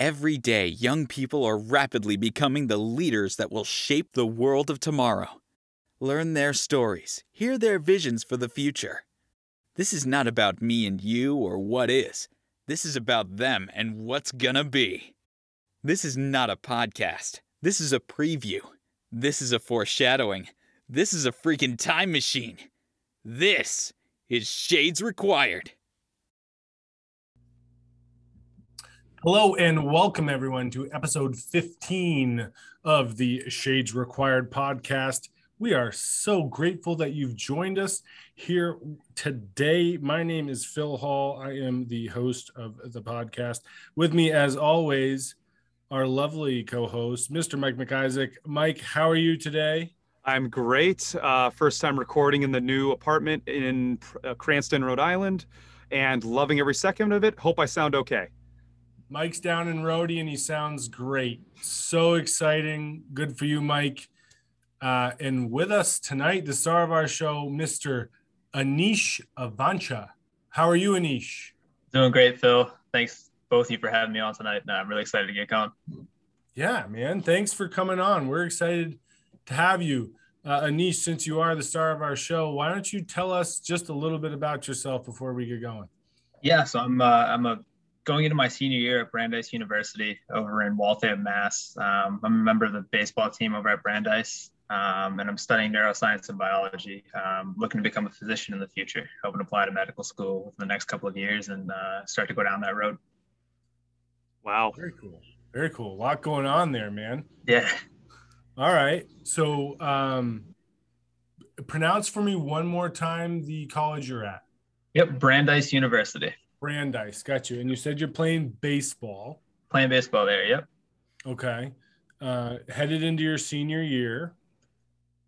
Every day, young people are rapidly becoming the leaders that will shape the world of tomorrow. Learn their stories, hear their visions for the future. This is not about me and you or what is. This is about them and what's gonna be. This is not a podcast. This is a preview. This is a foreshadowing. This is a freaking time machine. This is Shades Required. Hello and welcome everyone to episode 15 of the Shades Required podcast. We are so grateful that you've joined us here today. My name is Phil Hall. I am the host of the podcast. With me, as always, our lovely co-host, Mr. Mike McIsaac. Mike, how are you today? I'm great. Uh, first time recording in the new apartment in uh, Cranston, Rhode Island, and loving every second of it. Hope I sound okay. Mike's down in Rhody and he sounds great. So exciting. Good for you, Mike. Uh, and with us tonight, the star of our show, Mr. Anish Avancha. How are you, Anish? Doing great, Phil. Thanks both of you for having me on tonight. I'm really excited to get going. Yeah, man. Thanks for coming on. We're excited to have you. Uh, Anish, since you are the star of our show, why don't you tell us just a little bit about yourself before we get going? Yeah, so I'm uh, I'm a going into my senior year at Brandeis University over in Waltham, Mass. Um, I'm a member of the baseball team over at Brandeis, um, and I'm studying neuroscience and biology. Um, looking to become a physician in the future. Hoping to apply to medical school within the next couple of years and uh, start to go down that road. Wow. Very cool. Very cool. A lot going on there, man. Yeah. All right. So, um, pronounce for me one more time the college you're at. Yep, Brandeis University. Brandeis, got you. And you said you're playing baseball. Playing baseball there. Yep. Okay. Uh, headed into your senior year.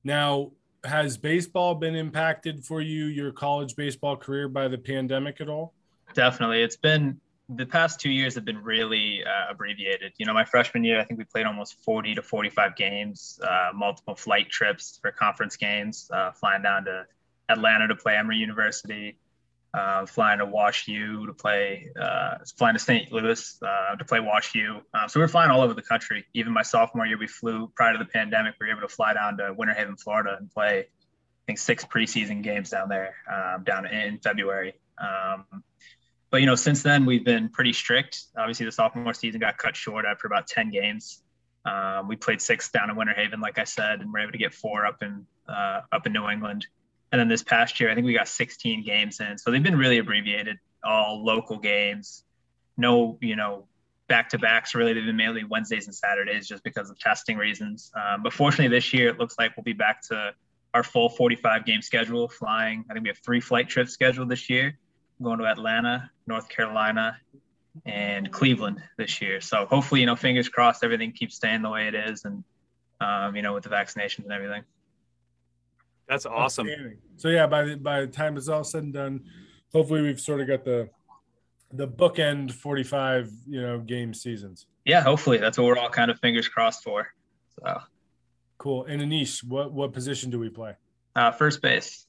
Now, has baseball been impacted for you, your college baseball career, by the pandemic at all? Definitely. It's been the past two years have been really uh, abbreviated. You know, my freshman year, I think we played almost 40 to 45 games, uh, multiple flight trips for conference games, uh, flying down to Atlanta to play Emory University, uh, flying to Wash U to play, uh, flying to St. Louis uh, to play Wash U. Uh, so we are flying all over the country. Even my sophomore year, we flew prior to the pandemic. We were able to fly down to Winter Haven, Florida, and play, I think, six preseason games down there, um, down in February. Um, but you know, since then we've been pretty strict. Obviously, the sophomore season got cut short after about ten games. Um, we played six down in Winter Haven, like I said, and we're able to get four up in uh, up in New England. And then this past year, I think we got 16 games in. So they've been really abbreviated, all local games. No, you know, back to backs really. They've been mainly Wednesdays and Saturdays just because of testing reasons. Um, but fortunately, this year it looks like we'll be back to our full 45 game schedule, flying. I think we have three flight trips scheduled this year, going to Atlanta, North Carolina, and Cleveland this year. So hopefully, you know, fingers crossed, everything keeps staying the way it is, and um, you know, with the vaccinations and everything. That's awesome. So yeah, by the by the time it's all said and done, hopefully we've sort of got the the bookend 45 you know game seasons. Yeah, hopefully that's what we're all kind of fingers crossed for. So cool. And Anish, what what position do we play? Uh, first base.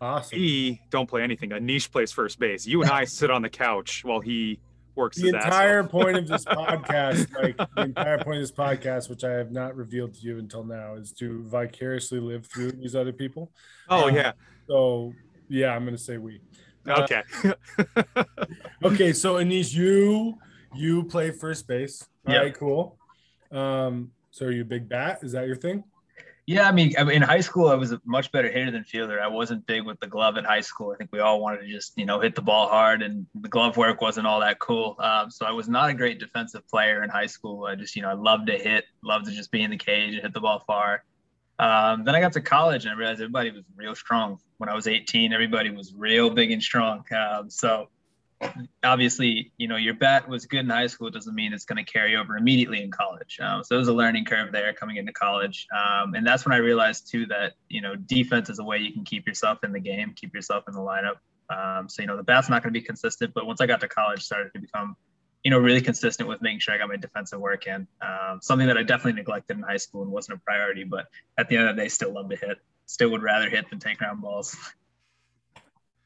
Awesome. We don't play anything. Anish plays first base. You and I sit on the couch while he works the entire point of this podcast like the entire point of this podcast which i have not revealed to you until now is to vicariously live through these other people. Oh um, yeah. so yeah i'm gonna say we. Okay uh, okay. So anish you you play first base. All yep. right cool. Um so are you a big bat? Is that your thing yeah, I mean, in high school, I was a much better hitter than fielder. I wasn't big with the glove in high school. I think we all wanted to just, you know, hit the ball hard, and the glove work wasn't all that cool. Um, so I was not a great defensive player in high school. I just, you know, I loved to hit, loved to just be in the cage and hit the ball far. Um, then I got to college and I realized everybody was real strong. When I was 18, everybody was real big and strong. Um, so obviously, you know, your bat was good in high school. Doesn't mean it's going to carry over immediately in college. Um, so there was a learning curve there coming into college. Um, and that's when I realized too that, you know, defense is a way you can keep yourself in the game, keep yourself in the lineup. Um, so, you know, the bat's not going to be consistent, but once I got to college, started to become, you know, really consistent with making sure I got my defensive work in. Um, something that I definitely neglected in high school and wasn't a priority, but at the end of the day, still love to hit. Still would rather hit than take ground balls.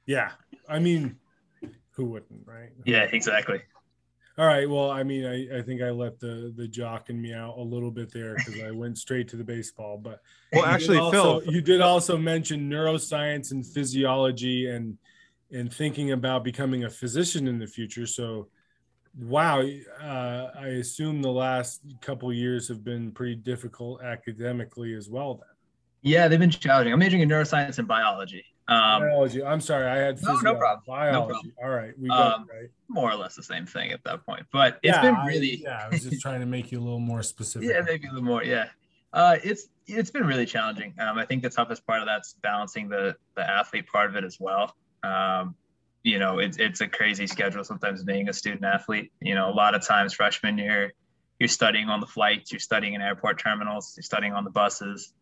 Yeah. I mean, who wouldn't, right? Yeah, exactly. All right. Well, I mean, I, I think I let the the jock in me out a little bit there because I went straight to the baseball. But well, actually, also, Phil, you did also mention neuroscience and physiology and and thinking about becoming a physician in the future. So, wow, uh, I assume the last couple years have been pretty difficult academically as well. Then. Yeah, they've been challenging. I'm majoring in neuroscience and biology. Um, biology. I'm sorry, I had no, no problem. biology. No problem. All right, we got um, right. More or less the same thing at that point, but it's yeah, been really. I, yeah, I was just trying to make you a little more specific. yeah, maybe a little more. Yeah, uh, it's it's been really challenging. Um, I think the toughest part of that's balancing the the athlete part of it as well. Um, you know, it's it's a crazy schedule sometimes being a student athlete. You know, a lot of times freshman year, you're studying on the flights, you're studying in airport terminals, you're studying on the buses.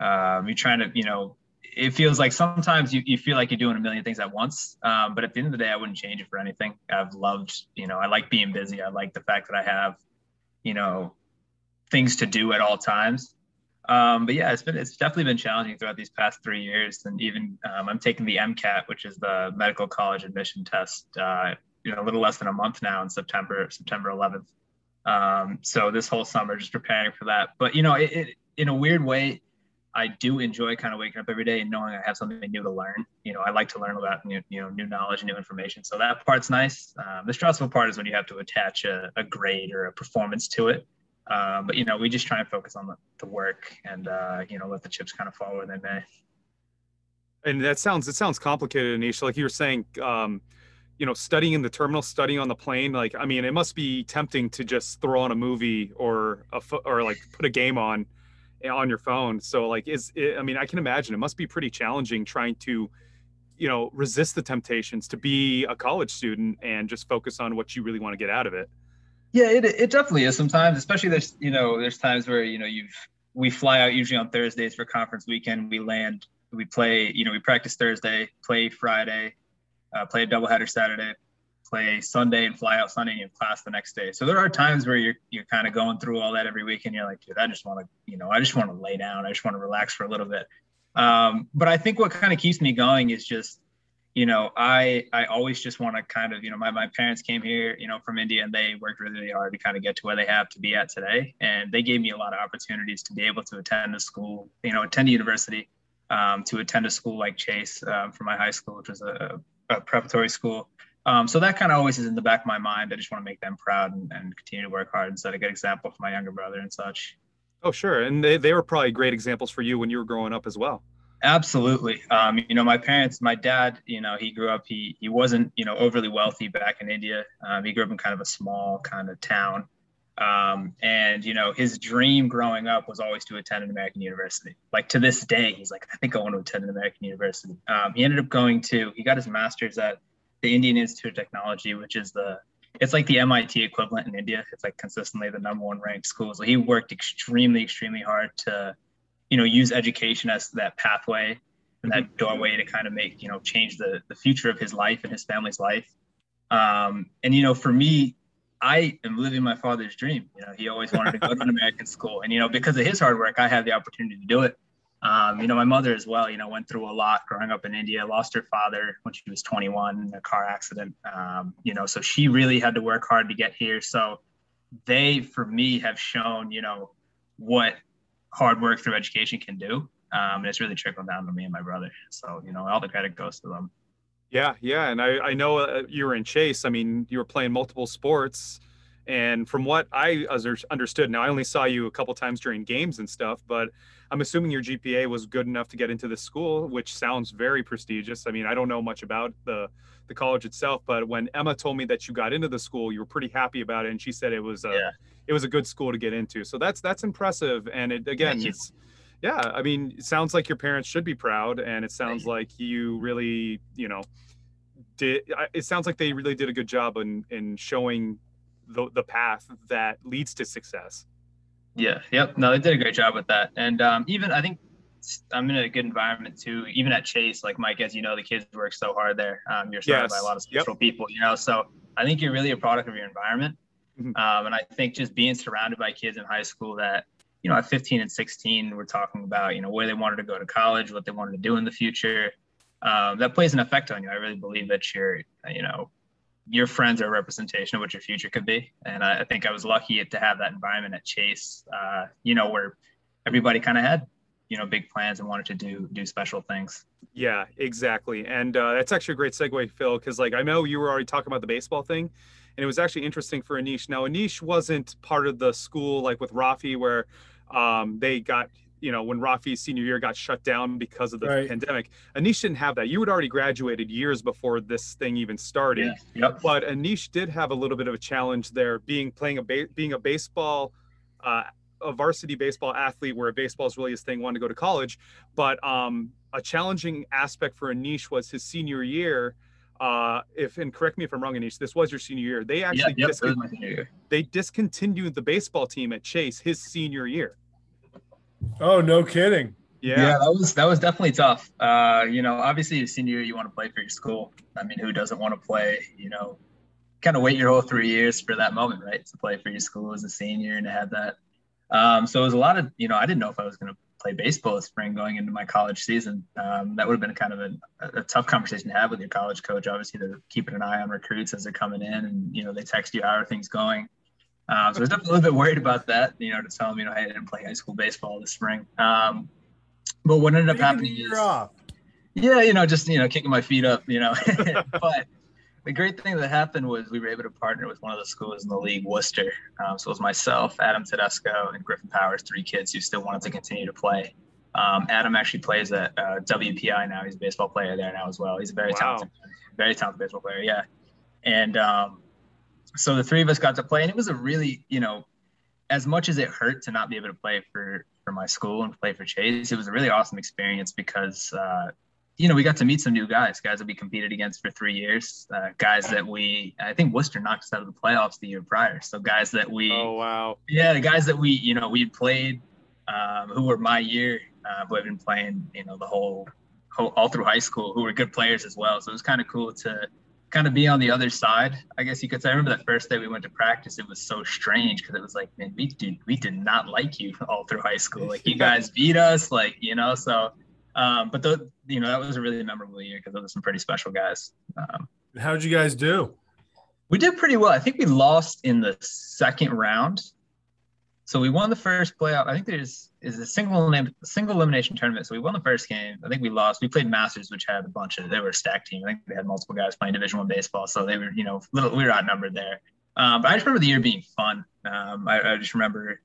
Um, you're trying to, you know, it feels like sometimes you, you feel like you're doing a million things at once. Um, but at the end of the day, I wouldn't change it for anything. I've loved, you know, I like being busy. I like the fact that I have, you know, things to do at all times. Um, but yeah, it's been it's definitely been challenging throughout these past three years. And even um, I'm taking the MCAT, which is the medical college admission test, uh, you know, a little less than a month now in September, September 11th. Um, so this whole summer, just preparing for that. But you know, it, it in a weird way, I do enjoy kind of waking up every day and knowing I have something new to learn. You know, I like to learn about new, you know, new knowledge and new information. So that part's nice. Um, the stressful part is when you have to attach a, a grade or a performance to it. Um, but you know, we just try and focus on the, the work and uh, you know let the chips kind of fall where they may. And that sounds it sounds complicated, Anisha. Like you were saying, um, you know, studying in the terminal, studying on the plane. Like, I mean, it must be tempting to just throw on a movie or a or like put a game on on your phone. So like, is it, I mean, I can imagine it must be pretty challenging trying to, you know, resist the temptations to be a college student and just focus on what you really want to get out of it. Yeah, it, it definitely is sometimes, especially there's, you know, there's times where, you know, you've, we fly out usually on Thursdays for conference weekend. We land, we play, you know, we practice Thursday, play Friday, uh, play a doubleheader Saturday, play Sunday and fly out Sunday and you have class the next day. So there are times where you're you're kind of going through all that every week and you're like, dude, I just want to, you know, I just want to lay down. I just want to relax for a little bit. Um, but I think what kind of keeps me going is just, you know, I I always just want to kind of, you know, my, my parents came here, you know, from India and they worked really, really hard to kind of get to where they have to be at today. And they gave me a lot of opportunities to be able to attend a school, you know, attend a university, um, to attend a school like Chase um, for my high school, which was a, a preparatory school. Um, so that kind of always is in the back of my mind. I just want to make them proud and, and continue to work hard and set a good example for my younger brother and such. Oh, sure. And they, they were probably great examples for you when you were growing up as well. Absolutely. Um, you know, my parents, my dad, you know, he grew up, he, he wasn't, you know, overly wealthy back in India. Um, he grew up in kind of a small kind of town. Um, and, you know, his dream growing up was always to attend an American university. Like to this day, he's like, I think I want to attend an American university. Um, he ended up going to, he got his master's at the Indian Institute of Technology, which is the it's like the MIT equivalent in India. It's like consistently the number one ranked school. So he worked extremely, extremely hard to, you know, use education as that pathway and that mm-hmm. doorway to kind of make, you know, change the the future of his life and his family's life. Um, and you know, for me, I am living my father's dream. You know, he always wanted to go to an American school, and you know, because of his hard work, I had the opportunity to do it. Um, you know, my mother as well, you know, went through a lot growing up in India, lost her father when she was 21 in a car accident. Um, you know, so she really had to work hard to get here. So they, for me, have shown, you know, what hard work through education can do. Um, and it's really trickled down to me and my brother. So, you know, all the credit goes to them. Yeah. Yeah. And I, I know uh, you were in Chase. I mean, you were playing multiple sports. And from what I understood, now I only saw you a couple times during games and stuff, but I'm assuming your GPA was good enough to get into this school, which sounds very prestigious. I mean, I don't know much about the the college itself, but when Emma told me that you got into the school, you were pretty happy about it, and she said it was a yeah. it was a good school to get into. So that's that's impressive, and it again, it's yeah. I mean, it sounds like your parents should be proud, and it sounds like you really, you know, did. It sounds like they really did a good job in in showing the, the path that leads to success. Yeah. Yep. No, they did a great job with that. And um, even I think I'm in a good environment too. Even at Chase, like Mike, as you know, the kids work so hard there. Um, you're surrounded yes. by a lot of special yep. people, you know. So I think you're really a product of your environment. Mm-hmm. Um, and I think just being surrounded by kids in high school that, you know, at 15 and 16, we're talking about, you know, where they wanted to go to college, what they wanted to do in the future. Um, that plays an effect on you. I really believe that you're, you know, your friends are a representation of what your future could be. And I, I think I was lucky to have that environment at Chase, uh, you know, where everybody kind of had, you know, big plans and wanted to do do special things. Yeah, exactly. And uh, that's actually a great segue, Phil, because like I know you were already talking about the baseball thing, and it was actually interesting for Anish. Now, Anish wasn't part of the school like with Rafi, where um, they got you know, when Rafi's senior year got shut down because of the right. pandemic. Anish didn't have that. You had already graduated years before this thing even started. Yeah. Yep. But Anish did have a little bit of a challenge there, being playing a ba- being a baseball. Uh, a varsity baseball athlete where baseball is really his thing, wanted to go to college. But um, a challenging aspect for Anish was his senior year. Uh, if and correct me if I'm wrong, Anish, this was your senior year. They actually yeah, yep, they discontinued the baseball team at Chase his senior year. Oh, no kidding. Yeah. yeah, that was that was definitely tough. Uh, you know, obviously, your senior year, you want to play for your school. I mean, who doesn't want to play? You know, kind of wait your whole three years for that moment, right? To play for your school as a senior and to have that. Um, so it was a lot of, you know, I didn't know if I was going to play baseball this spring going into my college season. Um, that would have been kind of a, a, tough conversation to have with your college coach. Obviously, they're keeping an eye on recruits as they're coming in, and you know, they text you how are things going. Um, so I was definitely a little bit worried about that, you know, to tell them, you know, hey, I didn't play high school baseball this spring. Um, but what ended up happening is, off. yeah, you know, just, you know, kicking my feet up, you know, but the great thing that happened was we were able to partner with one of the schools in the league, Worcester. Um, so it was myself, Adam Tedesco, and Griffin Powers, three kids who still wanted to continue to play. Um, Adam actually plays at uh, WPI now. He's a baseball player there now as well. He's a very wow. talented, very talented baseball player. Yeah, and um, so the three of us got to play, and it was a really, you know, as much as it hurt to not be able to play for for my school and play for Chase, it was a really awesome experience because, uh, you know, we got to meet some new guys, guys that we competed against for three years, uh, guys that we, I think Worcester knocked us out of the playoffs the year prior. So guys that we, oh wow, yeah, the guys that we, you know, we had played, um, who were my year, uh, who have been playing, you know, the whole, whole all through high school, who were good players as well. So it was kind of cool to kind of be on the other side, I guess you could say. I remember that first day we went to practice, it was so strange because it was like, man, we did we did not like you all through high school. Like you guys beat us, like you know. So, um, but the you know that was a really memorable year because those were some pretty special guys. Um, How did you guys do? We did pretty well. I think we lost in the second round. So we won the first playoff. I think there's is a single name single elimination tournament. So we won the first game. I think we lost. We played Masters, which had a bunch of they were a stacked team. I think they had multiple guys playing Division One baseball, so they were you know little we were outnumbered there. Um, but I just remember the year being fun. Um, I, I, just remember,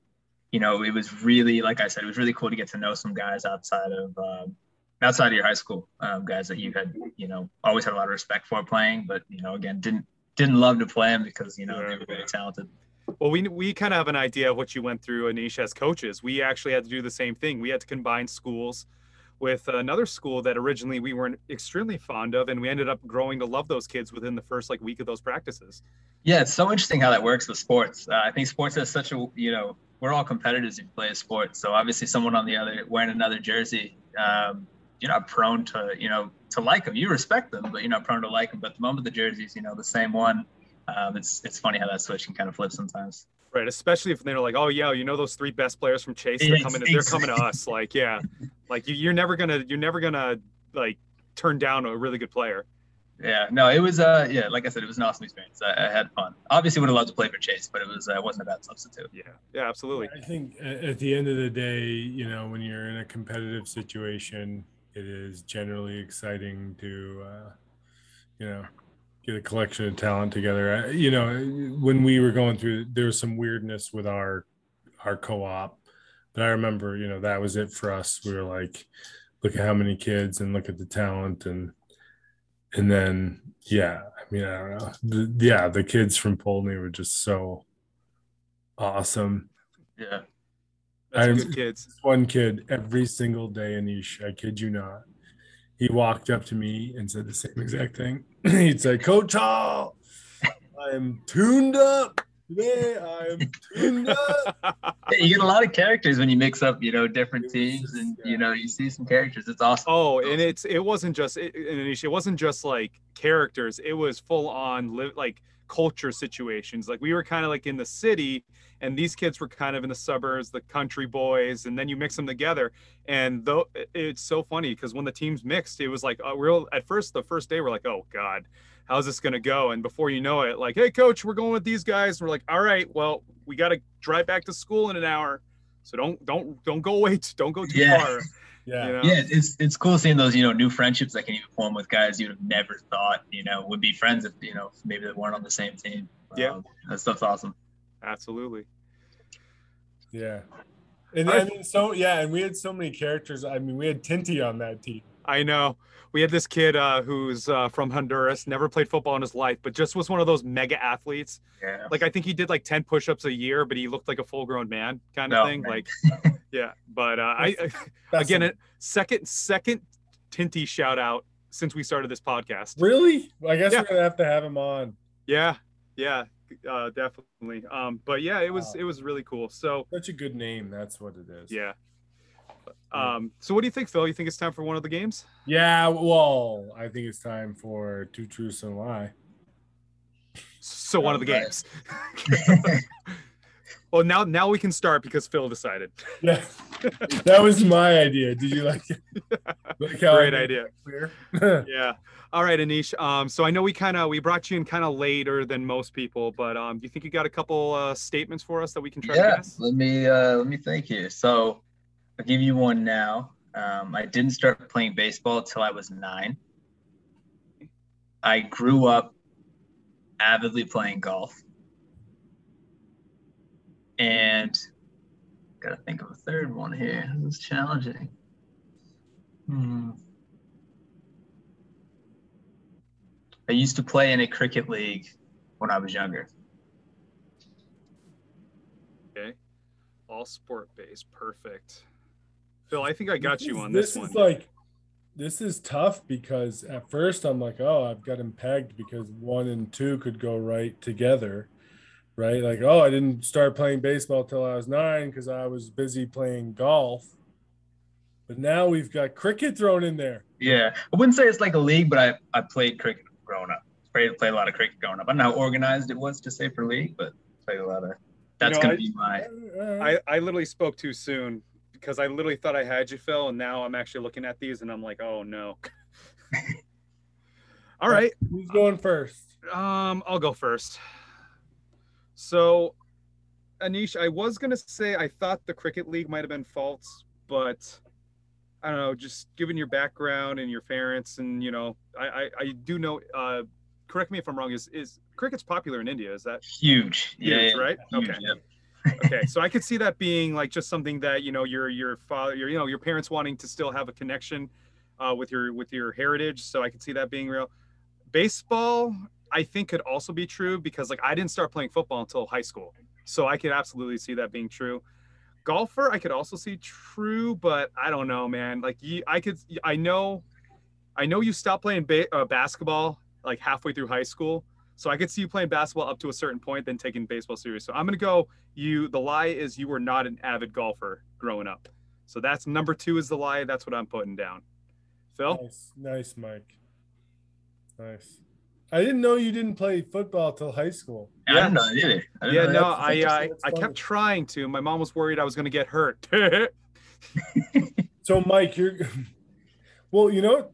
you know, it was really like I said, it was really cool to get to know some guys outside of um, outside of your high school um, guys that you had you know always had a lot of respect for playing, but you know again didn't didn't love to play them because you know they were very talented. Well, we we kind of have an idea of what you went through, Anish, as coaches. We actually had to do the same thing. We had to combine schools with another school that originally we weren't extremely fond of, and we ended up growing to love those kids within the first like week of those practices. Yeah, it's so interesting how that works with sports. Uh, I think sports has such a you know we're all competitors if you play a sport. So obviously, someone on the other wearing another jersey, um, you're not prone to you know to like them. You respect them, but you're not prone to like them. But the moment the jersey's you know the same one um, it's it's funny how that switch can kind of flip sometimes. Right, especially if they're like, oh yeah, you know those three best players from Chase, they're coming, they're coming to us. Like, yeah, like you, you're never gonna, you're never gonna like turn down a really good player. Yeah, no, it was uh yeah, like I said, it was an awesome experience. I, I had fun. Obviously, would have loved to play for Chase, but it was uh, wasn't a bad substitute. Yeah, yeah, absolutely. I think at the end of the day, you know, when you're in a competitive situation, it is generally exciting to, uh, you know, get a collection of talent together. You know, when we were going through, there was some weirdness with our our co-op, but I remember, you know, that was it for us. We were like, look at how many kids and look at the talent and and then yeah, I mean, I don't know, the, yeah, the kids from Poultney were just so awesome. Yeah. I good kids. One kid every single day, Anish. I kid you not he walked up to me and said the same exact thing. He'd say, Coach Hall, I am tuned up. Today I am tuned up. you get a lot of characters when you mix up, you know, different teams, and you know, you see some characters. It's awesome. Oh, and it's it wasn't just it, it wasn't just like characters. It was full on live like culture situations. Like we were kind of like in the city, and these kids were kind of in the suburbs, the country boys, and then you mix them together. And though it's so funny because when the teams mixed, it was like uh, real at first. The first day, we're like, oh god, how's this gonna go? And before you know it, like, hey coach, we're going with these guys. And we're like, all right, well, we gotta drive back to school in an hour. So don't don't don't go wait, Don't go too Yeah. far. Yeah. You know? Yeah, it's it's cool seeing those you know new friendships that can even form with guys you'd have never thought you know would be friends if you know maybe they weren't on the same team. Yeah. Um, that stuff's awesome. Absolutely. Yeah. And I mean, so yeah, and we had so many characters. I mean, we had Tinty on that team. I know. We had this kid uh, who's uh, from Honduras, never played football in his life, but just was one of those mega athletes. Yeah. Like I think he did like 10 push-ups a year, but he looked like a full-grown man kind of No, thing. man. Like, yeah. But uh, I That's again, a- second second Tinty shout out since we started this podcast. really? I guess Yeah. we're gonna have to have him on. Yeah, yeah, uh, definitely. Um, but yeah, it was Wow. it was really cool. So Such a good name. That's what it is. yeah. Yeah. Um, so what do you think, Phil? You think it's time for one of the games? Yeah. Well, I think it's time for two truths and a lie. So one of the games. well, now now we can start because Phil decided. Yeah. that was my idea. Did you like it? Like how I Great idea. Yeah. All right, Anish. Um, so I know we kind of we brought you in kind of later than most people, but um, do you think you got a couple uh, statements for us that we can try to yeah. guess? Let me uh, let me think here. So I'll give you one now. Um, I didn't start playing baseball until I was nine. I grew up avidly playing golf. And gotta think of a third one here. This is challenging. Hmm. I used to play in a cricket league when I was younger. Okay. All sport based. Perfect. Phil, I think I got you is- on this, this one. is like this is tough because at first I'm like, oh, I've got him pegged because one and two could go right together, right? Like, oh, I didn't start playing baseball till I was nine because I was busy playing golf. But now we've got cricket thrown in there. Yeah, I wouldn't say it's like a league, but I, I played cricket growing up. Played played a lot of cricket growing up. I don't know how organized it was to say for league, but played a lot of. That's know, gonna I- be my. I, I literally spoke too soon because I literally thought I had you, Phil, and now I'm actually looking at these and I'm like, oh no. All right. Who's going first? Um, I'll go first. So, Anish, I was gonna say I thought the cricket league might have been false, but I don't know. Just given your background and your parents, and you know, I I, I do know. Uh, correct me if I'm wrong. Is is cricket's popular in India? Is that Huge. Yeah, huge, yeah, right? huge, okay. yeah. okay so i could see that being like just something that you know your your father your you know your parents wanting to still have a connection uh, with your with your heritage so i could see that being real baseball i think could also be true because like i didn't start playing football until high school so i could absolutely see that being true golfer i could also see true but i don't know man like you i could i know i know you stopped playing ba- uh, basketball like halfway through high school so I could see you playing basketball up to a certain point, then taking baseball serious. So I'm gonna go. You. The lie is you were not an avid golfer growing up. So that's number two is the lie. That's what I'm putting down. Phil. Nice, nice, Mike. Nice. I didn't know you didn't play football till high school. I didn't know either. I didn't Yeah, know no, that. I I, uh, I kept trying to. My mom was worried I was gonna get hurt. So, Mike, you're well. You know,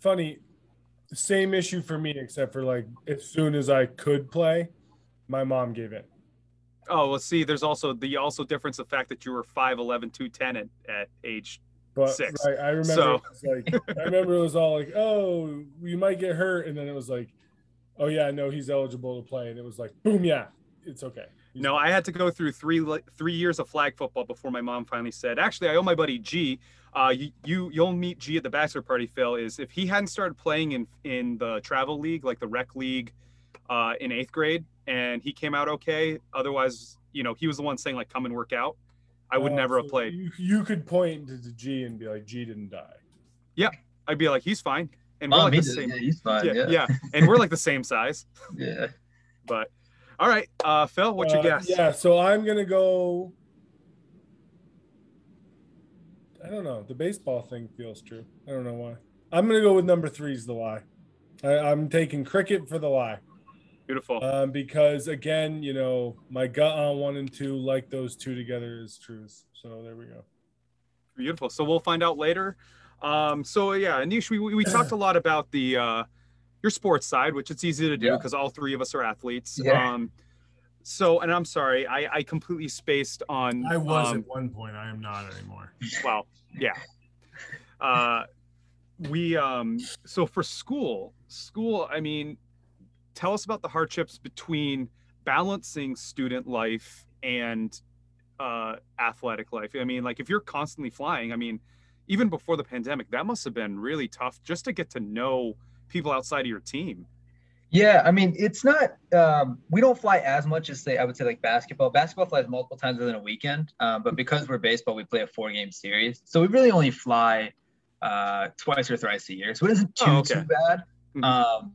funny. Same issue for me, except for like as soon as I could play, my mom gave in. oh well, see, there's also the also difference the fact that you were 5'11", 210 at, at age. But Six. right, I remember, So- it was like I remember it was all like, "Oh, you might get hurt," and then it was like, "Oh yeah, no, he's eligible to play," and it was like, "Boom, yeah, it's okay." He's No, I had to go through three three years of flag football before my mom finally said, "Actually, I owe my buddy G. Uh, you, you you'll meet G at the bachelor party. Phil is if he hadn't started playing in in the travel league, like the rec league, uh, in eighth grade, and he came out okay. Otherwise, you know, he was the one saying like, "Come and work out." I would Oh, never have played. You, you could point to the G and be like, "G didn't die." Yeah, I'd be like, "He's fine," and we're Oh, like the same. Yeah, he's fine. Yeah, Yeah, yeah, and we're like the same size. yeah. But all right, uh, Phil, what's your Uh, guess? Yeah, so I'm gonna go. I don't know. The baseball thing feels true. I don't know why. I'm gonna go with number three is the lie. I, I'm taking cricket for the lie. Beautiful. Um, because again, you know, my gut on one and two, like those two together, is truths. So there we go. Beautiful. So we'll find out later. Um, so yeah, Anish, we, we we talked a lot about the uh, your sports side, which it's easy to do Yeah. because all three of us are athletes. Yeah. Um, so, and I'm sorry, I, I completely spaced on. I was um, at one point. I am not anymore. well, yeah. Uh, we um, so for school, school. I mean, tell us about the hardships between balancing student life and uh, athletic life. I mean, like if you're constantly flying, I mean, even before the pandemic, that must have been really tough just to get to know people outside of your team. Yeah, I mean, it's not. Um, we don't fly as much as say I would say like basketball. Basketball flies multiple times within a weekend, um, but because we're baseball, we play a four-game series, so we really only fly uh, twice or thrice a year. So it isn't too Oh, okay. too bad. Mhm. Um,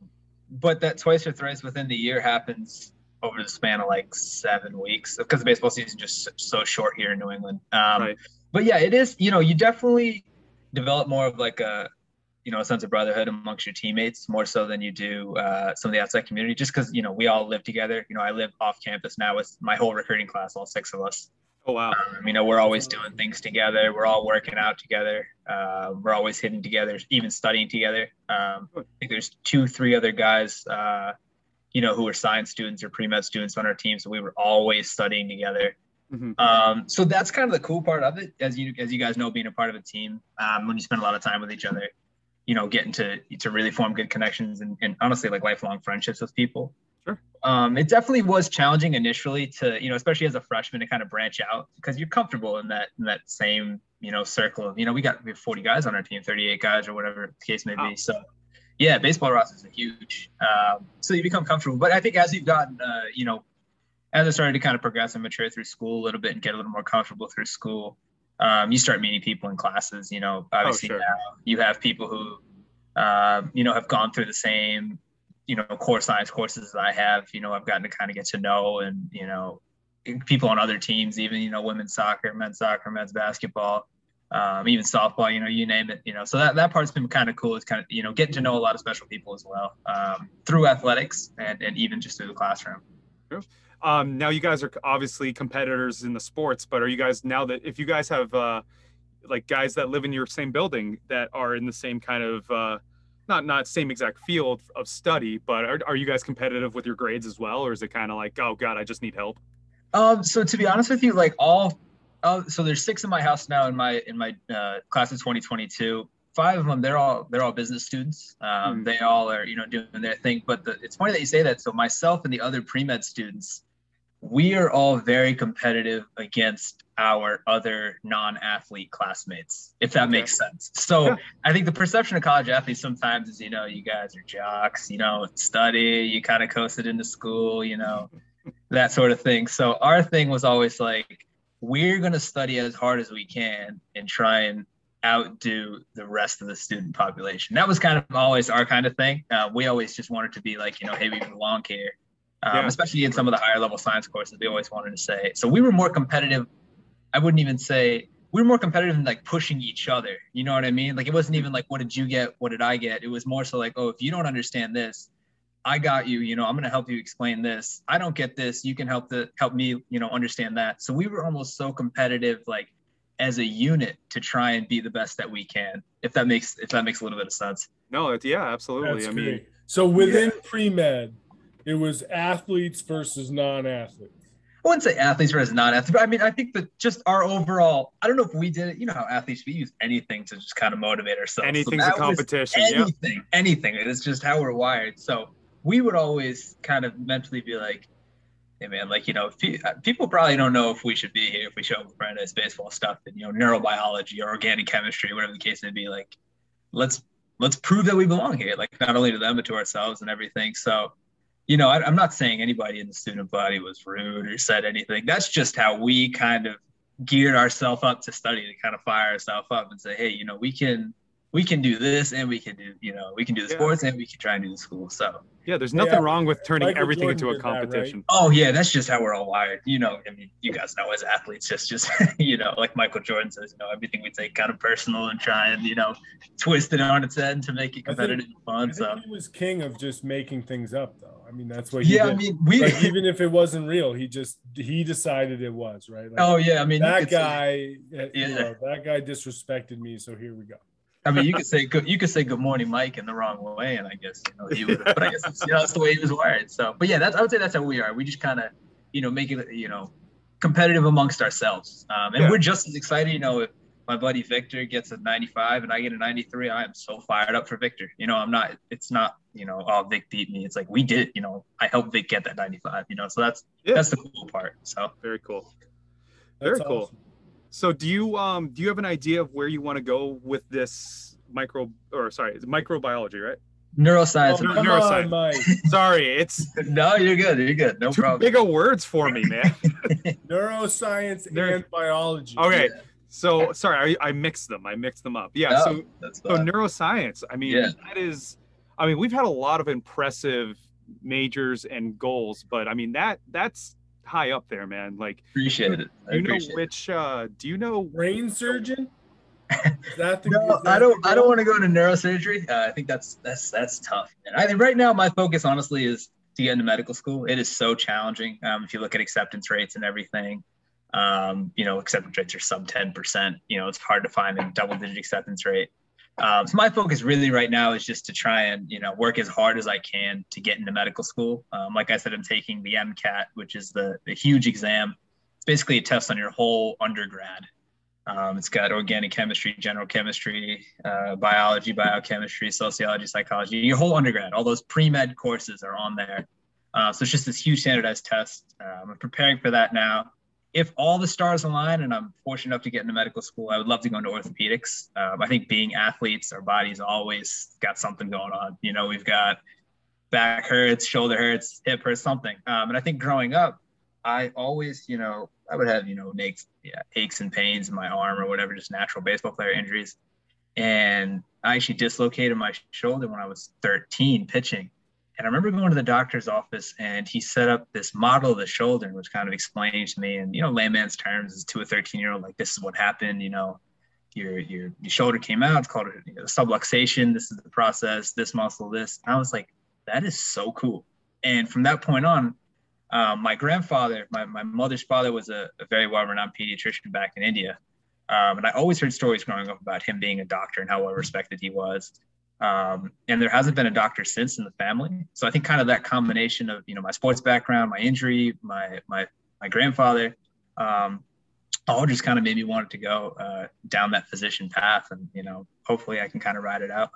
but that twice or thrice within the year happens over the span of like seven weeks because the baseball season is just so- so short here in New England. Um, Right. But yeah, it is. You know, you definitely develop more of like a you know a sense of brotherhood amongst your teammates more so than you do uh, some of the outside community just because you know we all live together. You know i live off campus now with my whole recruiting class all six of us. Oh wow! um, you know we're always doing things together. We're all working out together. Uh, we're always hitting together even studying together. Um, i think there's two three other guys uh, you know who are science students or pre-med students on our team so we were always studying together Mhm. um, so that's kind of the cool part of it, as you as you guys know, being a part of a team. Um, when you spend a lot of time with each other, you know, getting to to really form good connections and, and honestly like lifelong friendships with people. Sure. Um, it definitely was challenging initially to you know, especially as a freshman, to kind of branch out because you're comfortable in that in that same you know circle of you know we got we have 40 guys on our team, 38 guys or whatever the case may Wow. be. So yeah, baseball rosters are huge. Um, so you become comfortable, but I think as you've gotten uh, you know as I started to kind of progress and mature through school a little bit and get a little more comfortable through school, um, you start meeting people in classes. You know, obviously sure. now you have people who, um, you know, have gone through the same, you know, core science courses as I have. You know, I've gotten to kind of get to know and you know, people on other teams, even you know, women's soccer, men's soccer, men's basketball. Um, even softball, you know, you name it, you know. So that, that part's been kind of cool. It's kind of, you know, getting to know a lot of special people as well um, through athletics and, and even just through the classroom. Um, now you guys are obviously competitors in the sports, but are you guys now that if you guys have uh, like guys that live in your same building that are in the same kind of uh, not not same exact field of study, but are, are you guys competitive with your grades as well, or is it kind of like oh god, I just need help? Um, so to be honest with you, like all, uh, so there's six in my house now in my in my uh, class of 2022. Five of them, they're all they're all business students. Um, Hmm. They all are you know doing their thing. But the, it's funny that you say that. So myself and the other pre med students, we are all very competitive against our other non-athlete classmates, if that Okay. makes sense. So Yeah. I think the perception of college athletes sometimes is, you know, you guys are jocks, you know, study, you kind of coasted into school, you know, that sort of thing. So our thing was always like, we're going to study as hard as we can and try and outdo the rest of the student population. That was kind of always our kind of thing. Uh, we always just wanted to be like, you know, hey, we belong here. Um, Yeah. Especially in some of the higher level science courses, we always wanted to say. So we were more competitive. I wouldn't even say we were more competitive in like pushing each other. You know what I mean? Like it wasn't even like, what did you get? What did I get? It was more so like, oh, if you don't understand this, I got you. You know, I'm going to help you explain this. I don't get this. You can help the help me. You know, understand that. So we were almost so competitive, like as a unit, to try and be the best that we can. If that makes if that makes a little bit of sense. No, it, yeah, absolutely. That's I mean, great. So within pre med, it was athletes versus non-athletes. I wouldn't say athletes versus non-athletes, but I mean, I think that just our overall. I don't know if we did it. You know how athletes we use anything to just kind of motivate ourselves. So anything's a that was competition. Yeah. anything, anything. It's just how we're wired. So we would always kind of mentally be like, "Hey, man, like you know, people probably don't know if we should be here if we show up for this baseball stuff and you know, neurobiology or organic chemistry, whatever the case may be. Like, let's let's prove that we belong here. Like not only to them but to ourselves and everything. So." You know, I, I'm not saying anybody in the student body was rude or said anything. That's just how we kind of geared ourselves up to study to kind of fire ourselves up and say, hey, you know, we can we can do this and we can do, you know, we can do the Yeah. sports and we can try and do the school. So Yeah, there's Yeah. nothing wrong with turning Michael everything Jordan into a did that, right? competition. oh yeah, that's just how we're all wired. You know, I mean, you guys know as athletes, just just you know, like Michael Jordan says, you know, everything we take kind of personal and try and, you know, twist it on its end to make it I think- competitive and I fun. So think he was king of just making things up, though. I mean, that's what he yeah, I did. mean we like even if it wasn't real, he just he decided it was right. Like, oh yeah, I mean that could say- guy, uh, you Yeah. know, that guy disrespected me, so here we go. I mean, you could say good. You could say good morning, Mike, in the wrong way, and I guess you know he would. But I guess you know, that's the way he was wired. So, but yeah, that's I would say that's how we are. We just kind of, you know, make it, you know, competitive amongst ourselves, um, and Yeah. we're just as excited. You know, if my buddy Victor gets a 95 and I get a 93, I am so fired up for Victor. You know, I'm not. It's not. You know, oh Vic beat me. It's like we did. You know, I helped Vic get that 95. You know, so that's Yeah. that's the cool part. So. Very cool. That's Very cool. awesome. So do you um do you have an idea of where you want to go with this micro or sorry, it's microbiology, right? Neuroscience. Oh, no, neuroscience. on, Mike. Sorry, it's no, you're good. You're good. No too problem. big of words for me, man. Neuroscience There- and biology. Okay. Yeah. So sorry, I, I mixed them. I mixed them up. Yeah. No, So so neuroscience. I mean, Yeah. that is. I mean, we've had a lot of impressive majors and goals, but I mean that that's high up there, man. Like, appreciate it. I do you know appreciate it. which? uh Do you know? Brain surgeon? That the No, that I don't. I don't want to go into neurosurgery. Uh, I think that's that's that's tough. And I think right now my focus, honestly, is to get into medical school. It is so challenging. Um, if you look at acceptance rates and everything, um, you know, acceptance rates are sub ten percent. You know, it's hard to find a double-digit acceptance rate. Um, so my focus really right now is just to try and you know work as hard as I can to get into medical school. Um, like I said, I'm taking the MCAT, which is the the huge exam. It's basically a test on your whole undergrad. Um, it's got organic chemistry, general chemistry, uh, biology, biochemistry, sociology, psychology. Your whole undergrad, all those pre med courses are on there. Uh, so it's just this huge standardized test. Um, I'm preparing for that now. If all the stars align and I'm fortunate enough to get into medical school, I would love to go into orthopedics. Um, I think being athletes, our bodies always got something going on. You know, we've got back hurts, shoulder hurts, hip hurts, something. Um, and I think growing up, I always, you know, I would have, you know, aches, yeah, aches and pains in my arm or whatever, just natural baseball player injuries. And I actually dislocated my shoulder when I was 13 pitching. And I remember going to the doctor's office and he set up this model of the shoulder and was kind of explaining to me in, you know, layman's terms to a 13 year old, like, this is what happened, you know, your, your, your shoulder came out, it's called you know, subluxation. This is the process, this muscle, this. And I was like, that is so cool. And from that point on, um, my grandfather, my, my mother's father was a, a very well-renowned pediatrician back in India. Um, and I always heard stories growing up about him being a doctor and how well respected he was. Um, and there hasn't been a doctor since in the family. So I think kind of that combination of, you know, my sports background, my injury, my, my, my grandfather, um, all just kind of made me want to go uh, down that physician path. And, you know, hopefully I can kind of ride it out.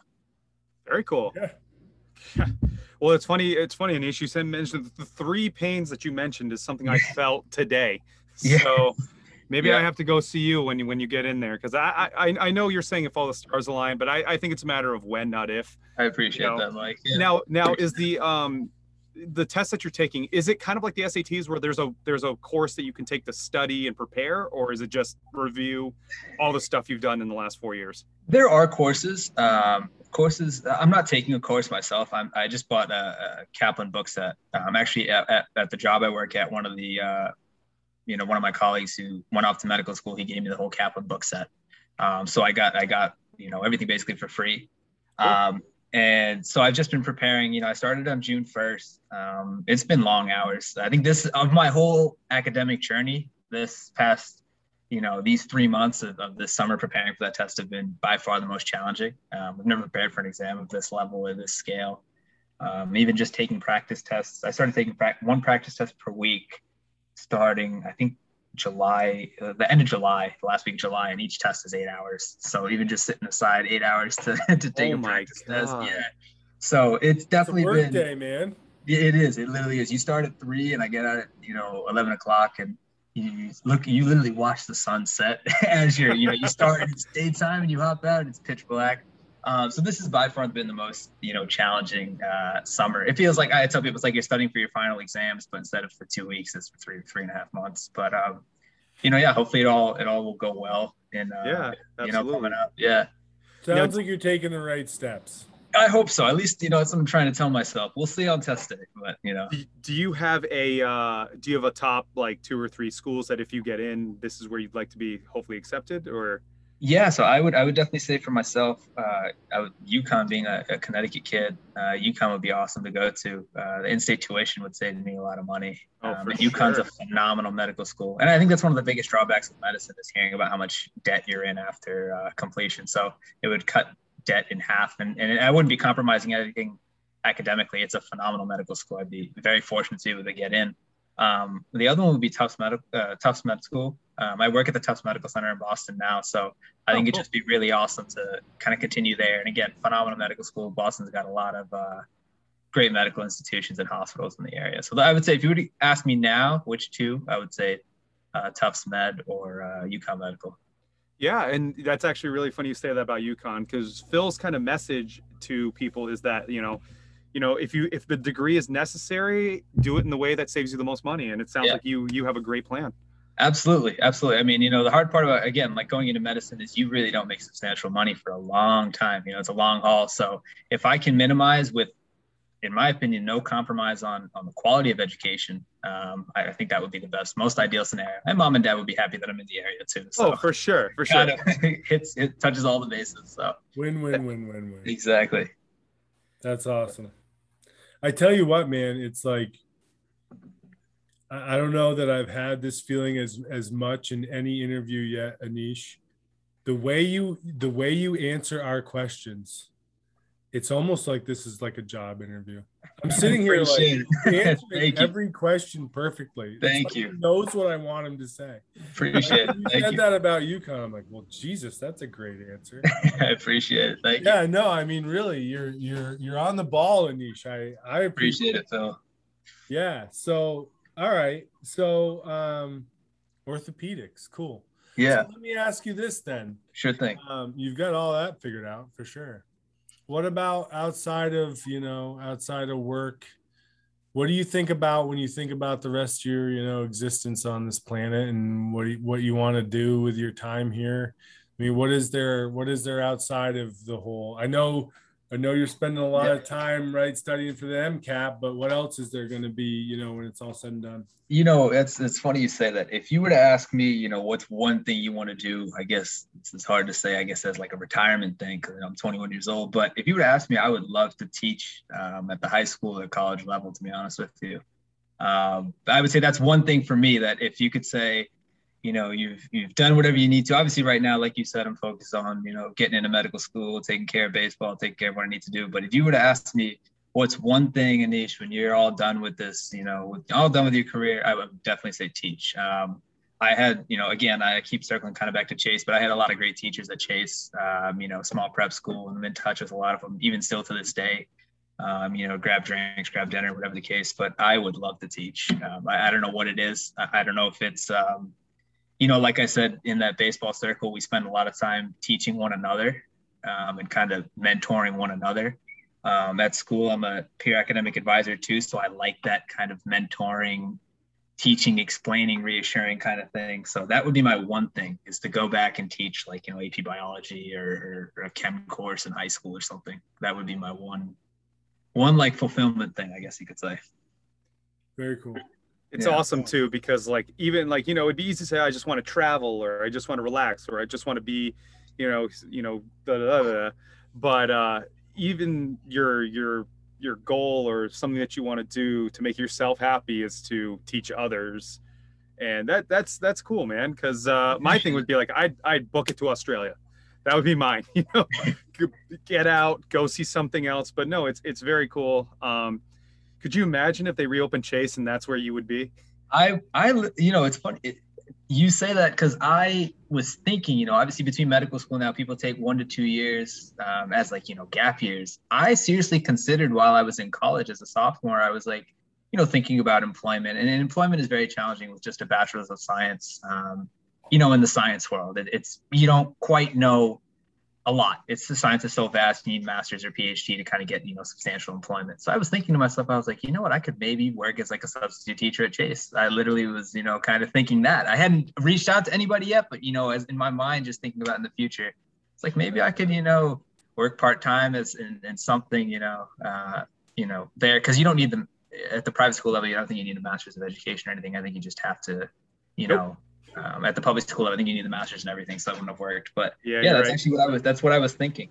Very cool. Yeah. Well, it's funny. It's funny, Anish. You said mentioned the three pains that you mentioned is something I felt today. Yeah. So maybe I have to go see you when you when you get in there because I, I I know you're saying if all the stars align, but I, I think it's a matter of when, not if. I appreciate You know, that, Mike. Yeah. Now now is the um the test that you're taking is it kind of like the SATs where there's a there's a course that you can take to study and prepare, or is it just review all the stuff you've done in the last four years? There are courses. Um, courses. I'm not taking a course myself. I'm, I just bought a, a Kaplan book set. I'm actually at, at, at the job I work at. One of the, uh, you know, one of my colleagues who went off to medical school, he gave me the whole Kaplan book set. Um, so I got, I got, you know, everything basically for free. Um, and so I've just been preparing. You know, I started on June 1st. Um, it's been long hours. I think this of my whole academic journey. This past you know, these three months of, of this summer preparing for that test have been by far the most challenging. Um, I've never prepared for an exam of this level or this scale. Um, even just taking practice tests, I started taking pra- one practice test per week, starting I think July, uh, the end of July, the last week of July, and each test is eight hours. So even just sitting aside eight hours to, to take Oh a my practice test, yeah. So it's It's a definitely work been day, man. It is. It literally is. You start at three, and I get out at you know eleven o'clock, and you look. You literally watch the sunset as you're. You know, you start and it's daytime, and you hop out, and it's pitch black. Um, so this has by far been the most you know challenging uh, summer. It feels like I tell people it's like you're studying for your final exams, but instead of for two weeks, it's for three three and a half months. But um, you know, yeah, hopefully it all it all will go well. And uh, Yeah, you know, absolutely. coming up, yeah. Sounds like you're taking the right steps. I hope so. At least you know that's what I'm trying to tell myself. We'll see on test day, but you know. Do, do you have a uh, do you have a top like two or three schools that if you get in, this is where you'd like to be hopefully accepted, or Yeah, so I would I would definitely say for myself, uh, I would, UConn being a, a Connecticut kid, uh, UConn would be awesome to go to. Uh, the in-state tuition would save me a lot of money. Oh, um, for UConn's sure. a phenomenal medical school, and I think that's one of the biggest drawbacks of medicine is hearing about how much debt you're in after uh, completion. So it would cut debt in half, and, and I wouldn't be compromising anything academically. It's a phenomenal medical school. I'd be very fortunate to be able to get in. Um, the other one would be Tufts Medical uh, Tufts Med School. Um, I work at the Tufts Medical Center in Boston now, so I Oh, think it'd cool. just be really awesome to kind of continue there. And again, phenomenal medical school. Boston's got a lot of uh, great medical institutions and hospitals in the area. So I would say if you were to ask me now, which two, I would say uh, Tufts Med or uh, UConn Medical. Yeah, and that's actually really funny you say that about UConn because Phil's kind of message to people is that you know, you know, if you if the degree is necessary, do it in the way that saves you the most money. And it sounds Yeah. like you you have a great plan. Absolutely, absolutely. I mean, you know, the hard part about again, like going into medicine is you really don't make substantial money for a long time. You know, it's a long haul. So if I can minimize with, in my opinion, no compromise on on the quality of education, um, I, I think that would be the best, most ideal scenario. And mom and dad would be happy that I'm in the area too. So Oh, for sure, for sure. kind of hits it touches all the bases. So Win, win, win, win, win. exactly. That's awesome. I tell you what, man, it's like I don't know that I've had this feeling as as much in any interview yet, Anish. The way you the way you answer our questions, it's almost like this is like a job interview. I'm sitting here like Appreciate answering every question perfectly. Thank like you. He knows what I want him to say. Appreciate it. You Thank said you. that about UConn. I'm like, well, Jesus, that's a great answer. I appreciate it. Thank you. yeah, no, I mean, really, you're you're you're on the ball, Anish. I I Appreciate it, Phil. Yeah. So, all right. So, um, orthopedics, cool. Yeah, So let me ask you this then. sure thing. Um, you've got all that figured out for sure. What about outside of you know outside of work? What do you think about when you think about the rest of your you know existence on this planet and what you, what you want to do with your time here? I mean, what is there? What is there outside of the whole? I know, I know you're spending a lot Yeah. of time right studying for the MCAT, but what else is there going to be? You know, when it's all said and done. You know, it's it's funny you say that. If you were to ask me, you know, what's one thing you want to do? I guess it's, it's hard to say. I guess as like a retirement thing because I'm 21 years old. But if you were to ask me, I would love to teach um, at the high school or college level. To be honest with you, um, I would say that's one thing for me. That if you could say, you know, you've you've done whatever you need to. Obviously, right now, like you said, I'm focused on you know getting into medical school, taking care of baseball, taking care of what I need to do. But if you were to ask me, what's one thing, Anish, when you're all done with this, you know, all done with your career, I would definitely say teach. Um, I had, you know, again, I keep circling kind of back to Chase, but I had a lot of great teachers at Chase, um, you know, small prep school, and I'm in touch with a lot of them, even still to this day. Um, you know, grab drinks, grab dinner, whatever the case. But I would love to teach. Um, I, I don't know what it is. I, I don't know if it's, um, you know, like I said, in that baseball circle, we spend a lot of time teaching one another um, and kind of mentoring one another. Um, at school i'm a peer academic advisor too so i like that kind of mentoring teaching explaining reassuring kind of thing. So that would be my one thing is to go back and teach like you know ap biology or, or, or a chem course in high school or something. That would be my one one like fulfillment thing i guess you could say. Very cool. It's Yeah. awesome too because like even like you know it'd be easy to say I just want to travel or I just want to relax or I just want to be, you know, you know, da, da, da, da. but uh, even your your your goal or something that you want to do to make yourself happy is to teach others, and that that's that's cool, man. Because uh, my thing would be like I'd I'd book it to Australia, that would be mine. You know, get out, go see something else. But no, it's it's very cool. Um, could you imagine if they reopened Chase and that's where you would be? I, I, you know, it's funny. It, you say that because I was thinking, you know, obviously between medical school now, people take one to two years um, as like, you know, gap years. I seriously considered while I was in college as a sophomore, I was like, you know, thinking about employment. And employment is very challenging with just a bachelor's of science. Um, you know, in the science world, it, it's you don't quite know a lot. It's the science is so vast. You need masters or PhD to kind of get you know substantial employment. So I was thinking to myself, I was like, you know what, I could maybe work as like a substitute teacher at Chase. I literally was you know kind of thinking that. I hadn't reached out to anybody yet, but you know, as in my mind, just thinking about in the future, it's like maybe I could you know work part time as in, in something you know uh, you know there because you don't need them at the private school level. You don't think you need a master's of education or anything. I think you just have to you know Um, at the public school, I think you need the master's and everything, so that wouldn't have worked. But Yeah, yeah, that's right. actually what I was. That's what I was thinking.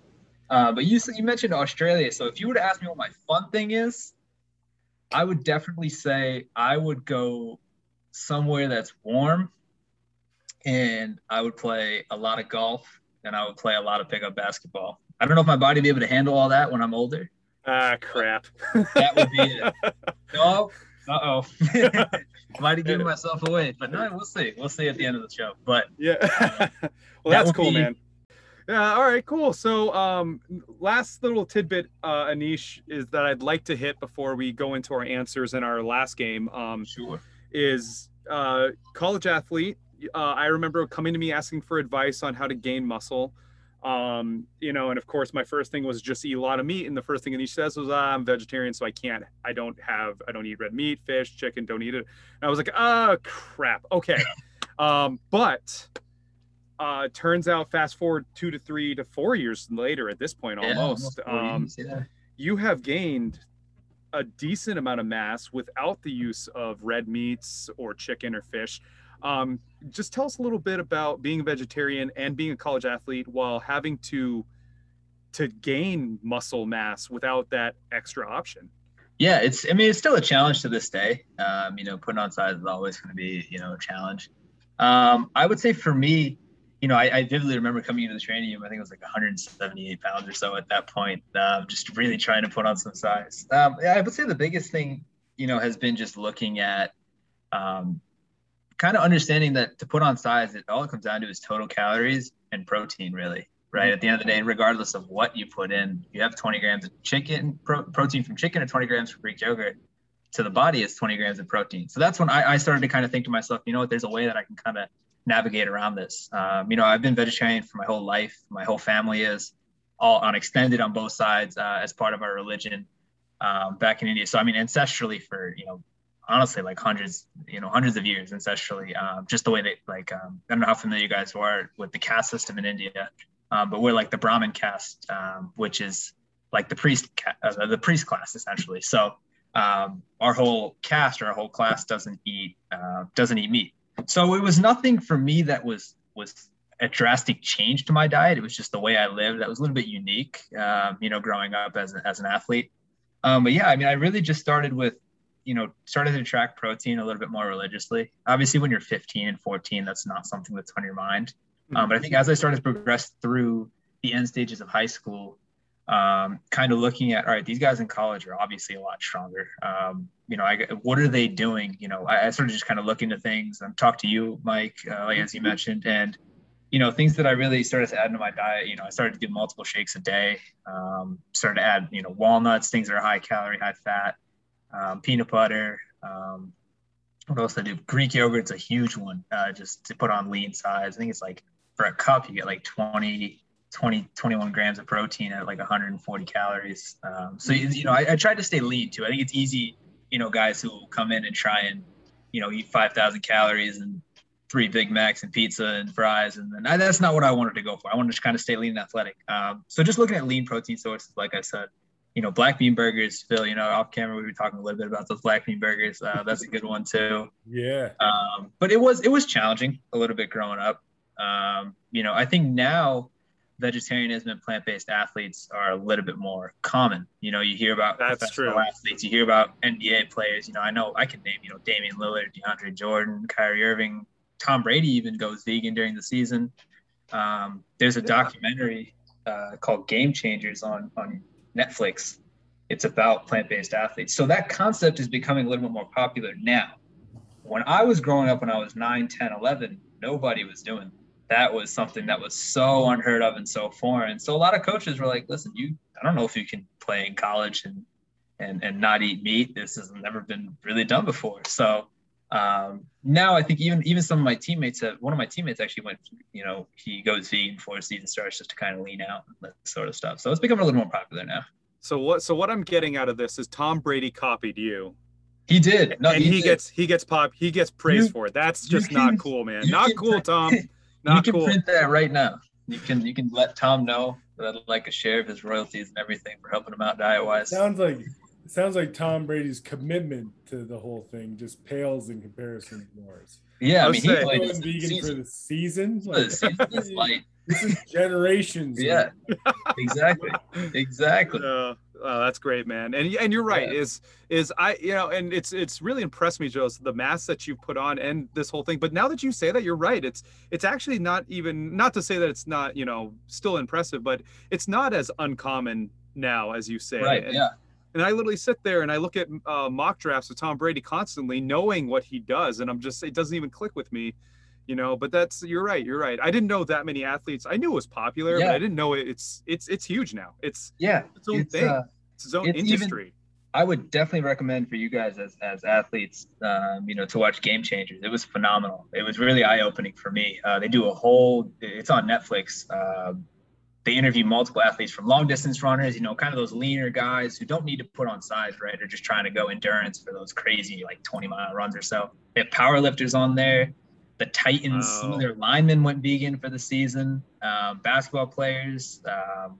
Uh, but you you mentioned Australia, so if you were to ask me what my fun thing is, I would definitely say I would go somewhere that's warm, and I would play a lot of golf, and I would play a lot of pickup basketball. I don't know if my body would be able to handle all that when I'm older. Ah, crap. That would be it. No, uh oh, might have given myself away, but no, we'll see. We'll see at the end of the show. But Yeah. well, That that's cool, be- man. Yeah. All right. Cool. So, um, last little tidbit, uh, Anish, is that I'd like to hit before we go into our answers in our last game. Um, sure. is uh, college athlete. Uh, I remember coming to me asking for advice on how to gain muscle. Um, you know, and of course, my first thing was just eat a lot of meat. And the first thing Anish says was, ah, I'm vegetarian, so I can't, I don't have, I don't eat red meat, fish, chicken, don't eat it. And I was like, ah, crap. Okay. um, but uh, turns out, fast forward two to three to four years later at this point Yeah, almost, almost 40, um, you have gained a decent amount of mass without the use of red meats or chicken or fish. Um, just tell us a little bit about being a vegetarian and being a college athlete while having to to gain muscle mass without that extra option. Yeah, it's. I mean, it's still a challenge to this day. Um, you know, putting on size is always going to be, you know, a challenge. Um, I would say for me, you know, I, I vividly remember coming into the training room. I think it was like 178 pounds or so at that point. Um, just really trying to put on some size. Um, I would say the biggest thing, you know, has been just looking at, um, kind of understanding that to put on size, it all it comes down to is total calories and protein, really. Right. At the end of the day, regardless of what you put in, you have 20 grams of chicken pro- protein from chicken or 20 grams from Greek yogurt to the body is 20 grams of protein. So that's when I, I started to kind of think to myself, you know what, there's a way that I can kind of navigate around this. Um, you know, I've been vegetarian for my whole life. My whole family is all on extended on both sides uh, as part of our religion um, back in India. So I mean, ancestrally for you know, honestly, like hundreds, you know, hundreds of years ancestrally. Um, just the way they like, um, I don't know how familiar you guys are with the caste system in India, um, but we're like the Brahmin caste, um, which is like the priest, ca- uh, the priest class essentially. So um, our whole caste or our whole class doesn't eat uh, doesn't eat meat. So it was nothing for me that was was a drastic change to my diet. It was just the way I lived. That was a little bit unique, um, you know, growing up as, as an athlete. But yeah, I mean, I really just started with, you know, started to track protein a little bit more religiously. Obviously, when you're 15 and 14, that's not something that's on your mind. Um, but I think as I started to progress through the end stages of high school, um, kind of looking at, all right, these guys in college are obviously a lot stronger. Um, you know, I, what are they doing? You know, I, I started just kind of looking into things and talk to you, Mike, uh, like as you mentioned, and you know, things that I really started to add into my diet. You know, I started to do multiple shakes a day. Um, started to add, you know, walnuts, things that are high calorie, high fat, um, peanut butter. Um, what else I do? Greek yogurt's a huge one, uh, just to put on lean size. I think it's like for a cup, you get like 20, 20, 21 grams of protein at like 140 calories. Um, so, you, you know, I, I to stay lean too. I think it's easy, you know, guys who come in and try and, you know, eat 5,000 calories and three Big Macs and pizza and fries. And then I, that's not what I wanted to go for. I wanted to kind of stay lean and athletic. Um, so just looking at lean protein sources, like I said, you know, black bean burgers, Phil, you know, off camera, we were talking a little bit about those black bean burgers. Uh, that's a good one too. Yeah. Um, but it was, it was challenging a little bit growing up. Um, you know, I think now vegetarianism and plant-based athletes are a little bit more common. You know, you hear about That's professional true. athletes, you hear about NBA players. You know, I know I can name, you know, Damian Lillard, DeAndre Jordan, Kyrie Irving, Tom Brady even goes vegan during the season. Um, there's a Yeah. documentary uh, called Game Changers on on Netflix. It's about plant-based athletes. So that concept is becoming a little bit more popular now. When I was growing up, when I was 9, 10, 11, nobody was doing that was something that was so unheard of and so foreign. So a lot of coaches were like, listen, you I don't know if you can play in college and and and not eat meat. This has never been really done before. So um, now I think even even some of my teammates have one of my teammates actually went, you know, he goes vegan before the season starts just to kind of lean out and that sort of stuff. So it's becoming a little more popular now. So what? So what I'm getting out of this is Tom Brady copied you, He did. No, and he, did. gets he gets pop he gets praised You- for it. That's just can- not cool, man. Not can cool, print- Tom. you Not can cool. print that right now. You can you can let Tom know that I'd like a share of his royalties and everything for helping him out diet wise. Sounds like It sounds like Tom Brady's commitment to the whole thing just pales in comparison to yours. Yeah, I I mean, was he played Going his vegan for the season. Like, season is this is generations. Yeah, exactly, exactly. Uh, oh, that's great, man. And and you're right. Yeah. Is is I you know, and it's it's really impressed me, Joe, the mask that you put on and this whole thing. But now that you say that, you're right. It's it's actually not even not to say that it's not you know still impressive, but it's not as uncommon now as you say. Right. And, Yeah. And I literally sit there and I look at uh, mock drafts of Tom Brady constantly, knowing what he does, and I'm just it doesn't even click with me. You know, but that's you're right. You're right. I didn't know that many athletes. I knew it was popular, but I didn't know it, it's it's it's huge now. It's Yeah. its own It's, thing. uh, it's its own it's even- industry. I would definitely recommend for you guys as, as athletes, um, you know, to watch Game Changers. It was phenomenal. It was really eye opening for me. Uh, they do a whole. It's on Netflix. Um they interview multiple athletes from long distance runners, you know, kind of those leaner guys who don't need to put on size, right? Or just trying to go endurance for those crazy like 20 mile runs or so. They have power lifters on there. The Titans, some of their linemen went vegan for the season. Um, basketball players, um,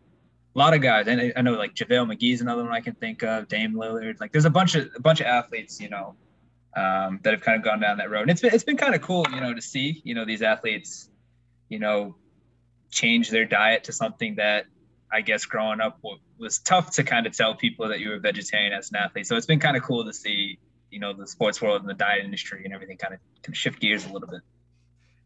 a lot of guys. And I, I know like JaVale McGee's another one I can think of. Dame Lillard. Like there's a bunch of a bunch of athletes, you know, um, that have kind of gone down that road. And it's been it's been kind of cool, you know, to see, you know, these athletes, you know, change their diet to something that I guess growing up was tough to kind of tell people that you were vegetarian as an athlete. So it's been kind of cool to see, you know, the sports world and the diet industry and everything kind of, kind of shift gears a little bit.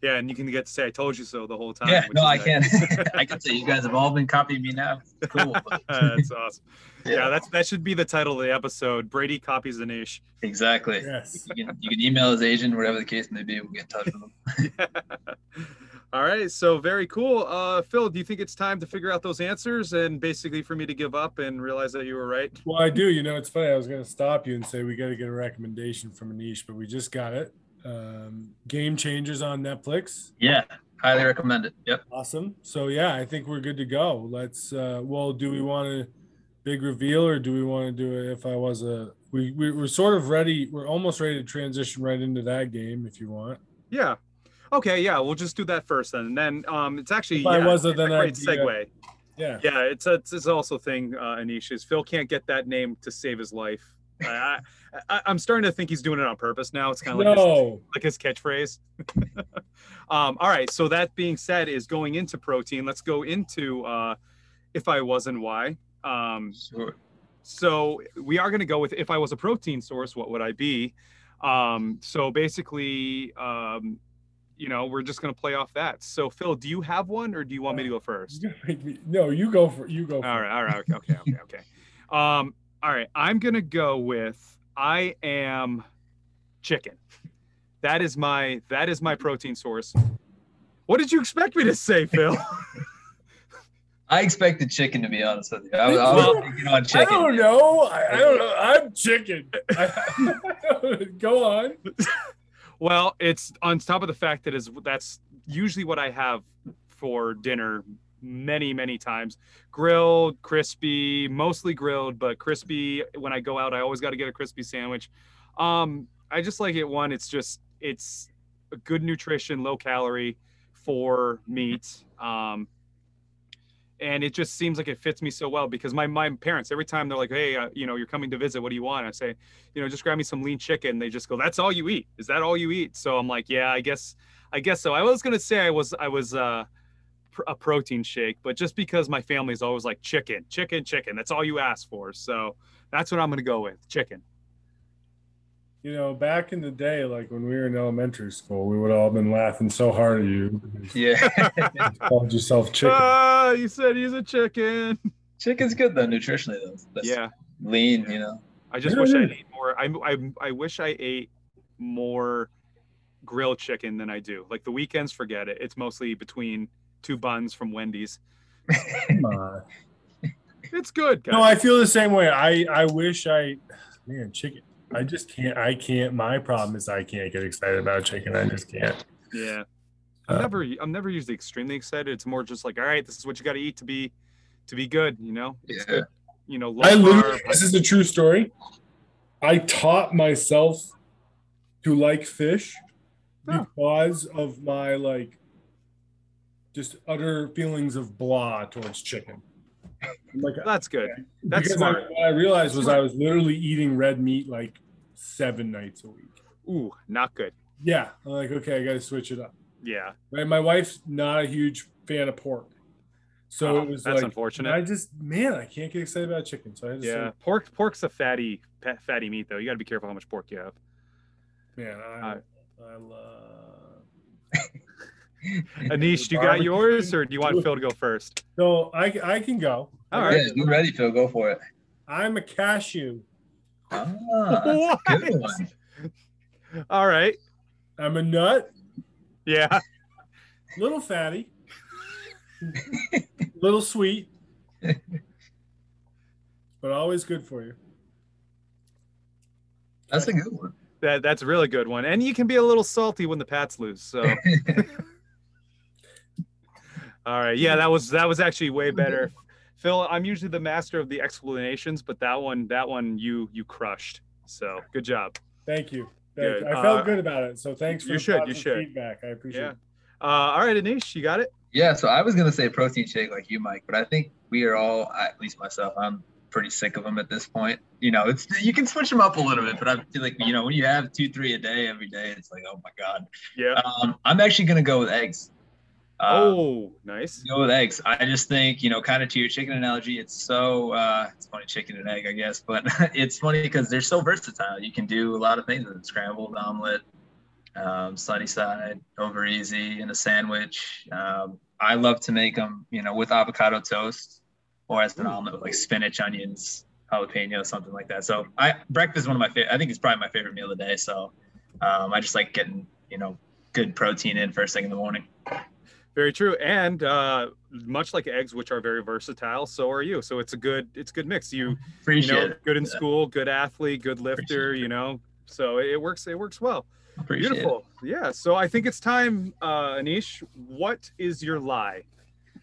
Yeah, and you can get to say "I told you so" the whole time. yeah, no, I nice. can. I can say you guys have all been copying me now. Cool. that's awesome. Yeah. Yeah. that's that should be the title of the episode. Brady copies the Nish. exactly. Yes. You can, you can email his agent, whatever the case may be. We'll get in touch with him. All right, so very cool. Uh, Phil, do you think it's time to figure out those answers and basically for me to give up and realize that you were right? Well, I do. You know, it's funny. I was going to stop you and say we got to get a recommendation from Anish, but we just got it. Um, Game Changers on Netflix. Yeah, highly recommend it. Yep. Awesome. So yeah, I think we're good to go. Let's. Uh, well, do we want a big reveal or do we want to do it? If I was a, we, we we're sort of ready. We're almost ready to transition right into that game if you want. Yeah. Okay, yeah, we'll just do that first then. And then um, it's actually If yeah, was a, it's a great I'd be, segue. Yeah. Yeah, it's a, it's, it's also a thing, uh, Anish, is Phil can't get that name to save his life. I, I, I'm starting to think he's doing it on purpose now. It's kind of like his, No. like his catchphrase. um, all right. So that being said, is going into protein. Let's go into uh, if I was and why. Um, Sure. so we are going to go with if I was a protein source, what would I be? Um, so basically, um, you know, we're just going to play off that. So Phil, do you have one, or do you want me to go first? You're gonna make me- No, you go for you go. For All it. right, all right, okay, okay, okay, okay. Um, all right, I'm gonna go with I am chicken. That is my that is my protein source. What did you expect me to say, Phil? I expected chicken to be honest with you. I, was- I Well, was thinking on I don't know. I, I don't know. I'm chicken. I, go on. Well, it's on top of the fact that is that's usually what I have for dinner many many times. Grilled crispy mostly grilled but crispy when i go out i always got to get a crispy sandwich. Um i just like it one it's just it's a good nutrition low calorie for meat. Um and it just seems like it fits me so well because my my parents every time they're like hey uh, you know you're coming to visit what do you want? I say you know just grab me some lean chicken. They just go that's all you eat. Is that all you eat? So i'm like yeah i guess i guess so. I was gonna say i was i was uh a protein shake but just because my family's always like chicken chicken chicken. That's all you ask for. So that's what i'm gonna go with chicken You know, back in the day, like when we were in elementary school, we would all have been laughing so hard at you. Yeah, You called yourself chicken. ah you said he's a chicken chicken's good though nutritionally though. That's yeah lean, you know. i just wish i ate more I, I i wish i ate more grilled chicken than i do like the weekends forget it it's mostly between two buns from wendy's it's good guys. No, I feel the same way. I I wish I, man, chicken. I just can't. I can't. My problem is I can't get excited about chicken. I just can't. Yeah. Uh, I'm never I'm never usually extremely excited. It's more just like, all right, this is what you gotta eat to be to be good, you know? It's Yeah. good, you know, low I literally. carb. This is a true story. I taught myself to like fish Oh. because of my like just utter feelings of blah towards chicken. I'm like, That's good. That's because smart. I, what I realized was I was literally eating red meat like seven nights a week. Ooh, not good. Yeah, I'm like, okay, I got to switch it up. Yeah, Right, my wife's not a huge fan of pork, so Oh, it was that's like unfortunate. I just, man, I can't get excited about chicken. So I just, yeah. like, Pork, pork's a fatty, fatty meat though. You got to be careful how much pork you have. man, I, Uh, I love. Anish, do you got yours, or do you want Phil to go first? So I, I can go. All right. Yeah, you ready, Phil? Go for it. I'm a cashew. Ah, that's a good one. All right. I'm a nut. Yeah. Little fatty. little sweet. but always good for you. That's a good one. That that's a really good one, and you can be a little salty when the Pats lose. So, all right, yeah, that was that was actually way better. Phil, I'm usually the master of the explanations, but that one that one you you crushed. So good job. Thank you. Thank Good. you. I felt Uh, good about it. So thanks for you should, you should. feedback. I appreciate Yeah. it. Uh, all right, Anish, you got it. Yeah, so I was gonna say protein shake like you, Mike, but I think we are all, at least myself, I'm pretty sick of them at this point. You know, it's you can switch them up a little bit, but I feel like you know when you have two, three a day every day, it's like oh my god. Yeah. Um, I'm actually gonna go with eggs. Uh, oh, nice. go with eggs. I just think, you know, kind of to your chicken analogy, it's so uh it's funny chicken and egg, I guess, but it's funny because they're so versatile. You can do a lot of things with it. scrambled omelet, um, sunny side, over easy in a sandwich. Um, I love to make them, you know, with avocado toast or as an omelet with like spinach, onions, jalapeno, something like that. So I breakfast is one of my favorite. I think it's probably my favorite meal of the day. So um, I just like getting, you know, good protein in first thing in the morning. Very true. And uh, much like eggs, which are very versatile, so are you. So it's a good it's a good mix. You you Appreciate know, good in school, good athlete, good lifter. Appreciate. You know, so it it works. It works well. Appreciate it. Beautiful. Yeah. So I think it's time, uh, Anish. What is your lie?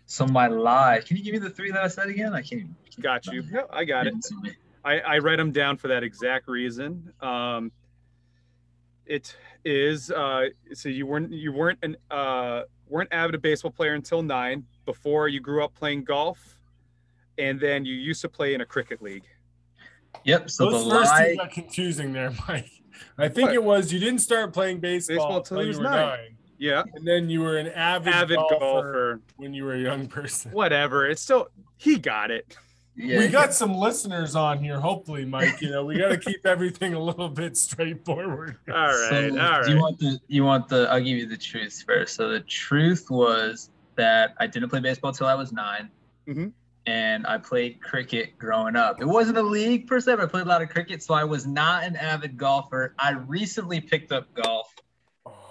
So my lie. Can you give me the three that I said again? I can't. Got you. No, I got it. I, I write them down for that exact reason. Um, it is uh, so you weren't you weren't an uh, weren't avid a baseball player until nine. Before you grew up playing golf, and then you used to play in a cricket league. Yep. So Those the first lie. two got confusing there, Mike. I think What? it was you didn't start playing baseball, Baseball until you was were nine. nine. Yeah, and then you were an avid, avid golfer, golfer. when you were a young person. Whatever. It's still he got it. Yeah. We got some listeners on here, hopefully, Mike. You know, we got to keep everything a little bit straightforward. All right. So, all Do you want the? You want the? I'll give you the truth first. So the truth was that I didn't play baseball till I was 9 Mhm. and I played cricket growing up. It wasn't a league per se, but I played a lot of cricket, so I was not an avid golfer. I recently picked up golf.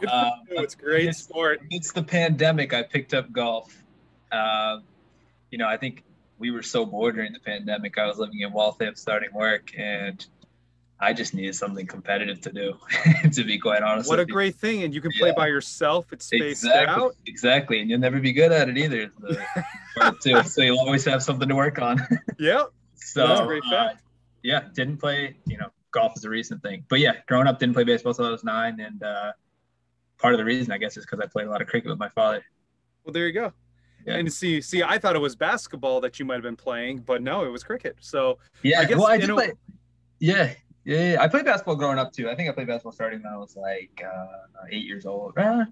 Good Uh. It's a great it's- sport. It's the pandemic. I picked up golf. Uh, you know, I think we were so bored during the pandemic. I was living in Waltham, starting work, and I just needed something competitive to do. to be quite honest, What a you. great thing, and you can play Yeah. by yourself. It's spaced exactly, out. exactly, and you'll never be good at it either. The too, so you'll always have something to work on. Yep. so That's a great uh, yeah, didn't play. You know, golf is a recent thing, but yeah, growing up didn't play baseball till I was nine, and uh, part of the reason I guess is because I played a lot of cricket with my father. Well, there you go. Yeah. And see, see, I thought it was basketball that you might have been playing, but no, it was cricket. So Yeah, I guess, well, I did know- play. Yeah, yeah, yeah, I played basketball growing up too. I think I played basketball starting when I was like uh, eight years old. Uh,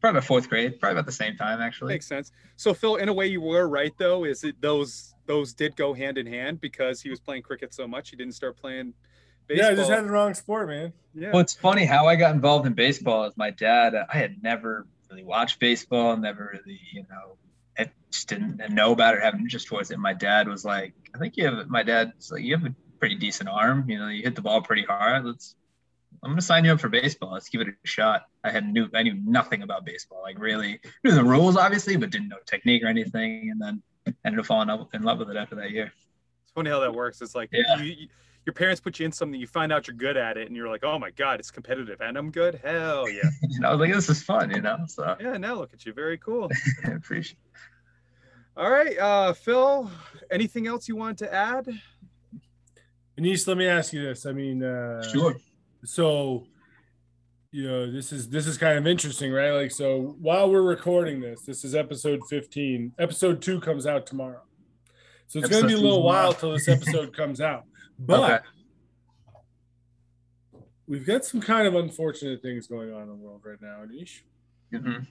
probably about fourth grade, probably about the same time actually. makes sense. So Phil, in a way, you were right though. Is it those those did go hand in hand because he was playing cricket so much, he didn't start playing baseball. Yeah, I just had the wrong sport, man. yeah. Well, it's funny how I got involved in baseball. Is my dad? uh, I had never really watched baseball, never really, you know, I just didn't know about it, have an interest towards it. My dad was like, I think you have. My dad's like, you have a pretty decent arm. You know, you hit the ball pretty hard. Let's. I'm gonna sign you up for baseball. Let's give it a shot. I had knew I knew nothing about baseball. Like really knew the rules obviously, but didn't know technique or anything. And then ended up falling up in love with it after that year. It's funny how that works. It's like Yeah. you, you, your parents put you in something, you find out you're good at it, and you're like, oh my god, it's competitive, and I'm good. Hell yeah, And I was like, this is fun, you know. So yeah. Now look at you, very cool. I appreciate. All right, uh, Phil. Anything else you wanted to add? Anish, let me ask you this. I mean, uh, Sure. so you know this is this is kind of interesting right like so while we're recording this this is episode 15 episode 2 comes out tomorrow So it's going to be a little while till this episode comes out. But okay. we've got some kind of unfortunate things going on in the world right now, Anish. Mm-hmm.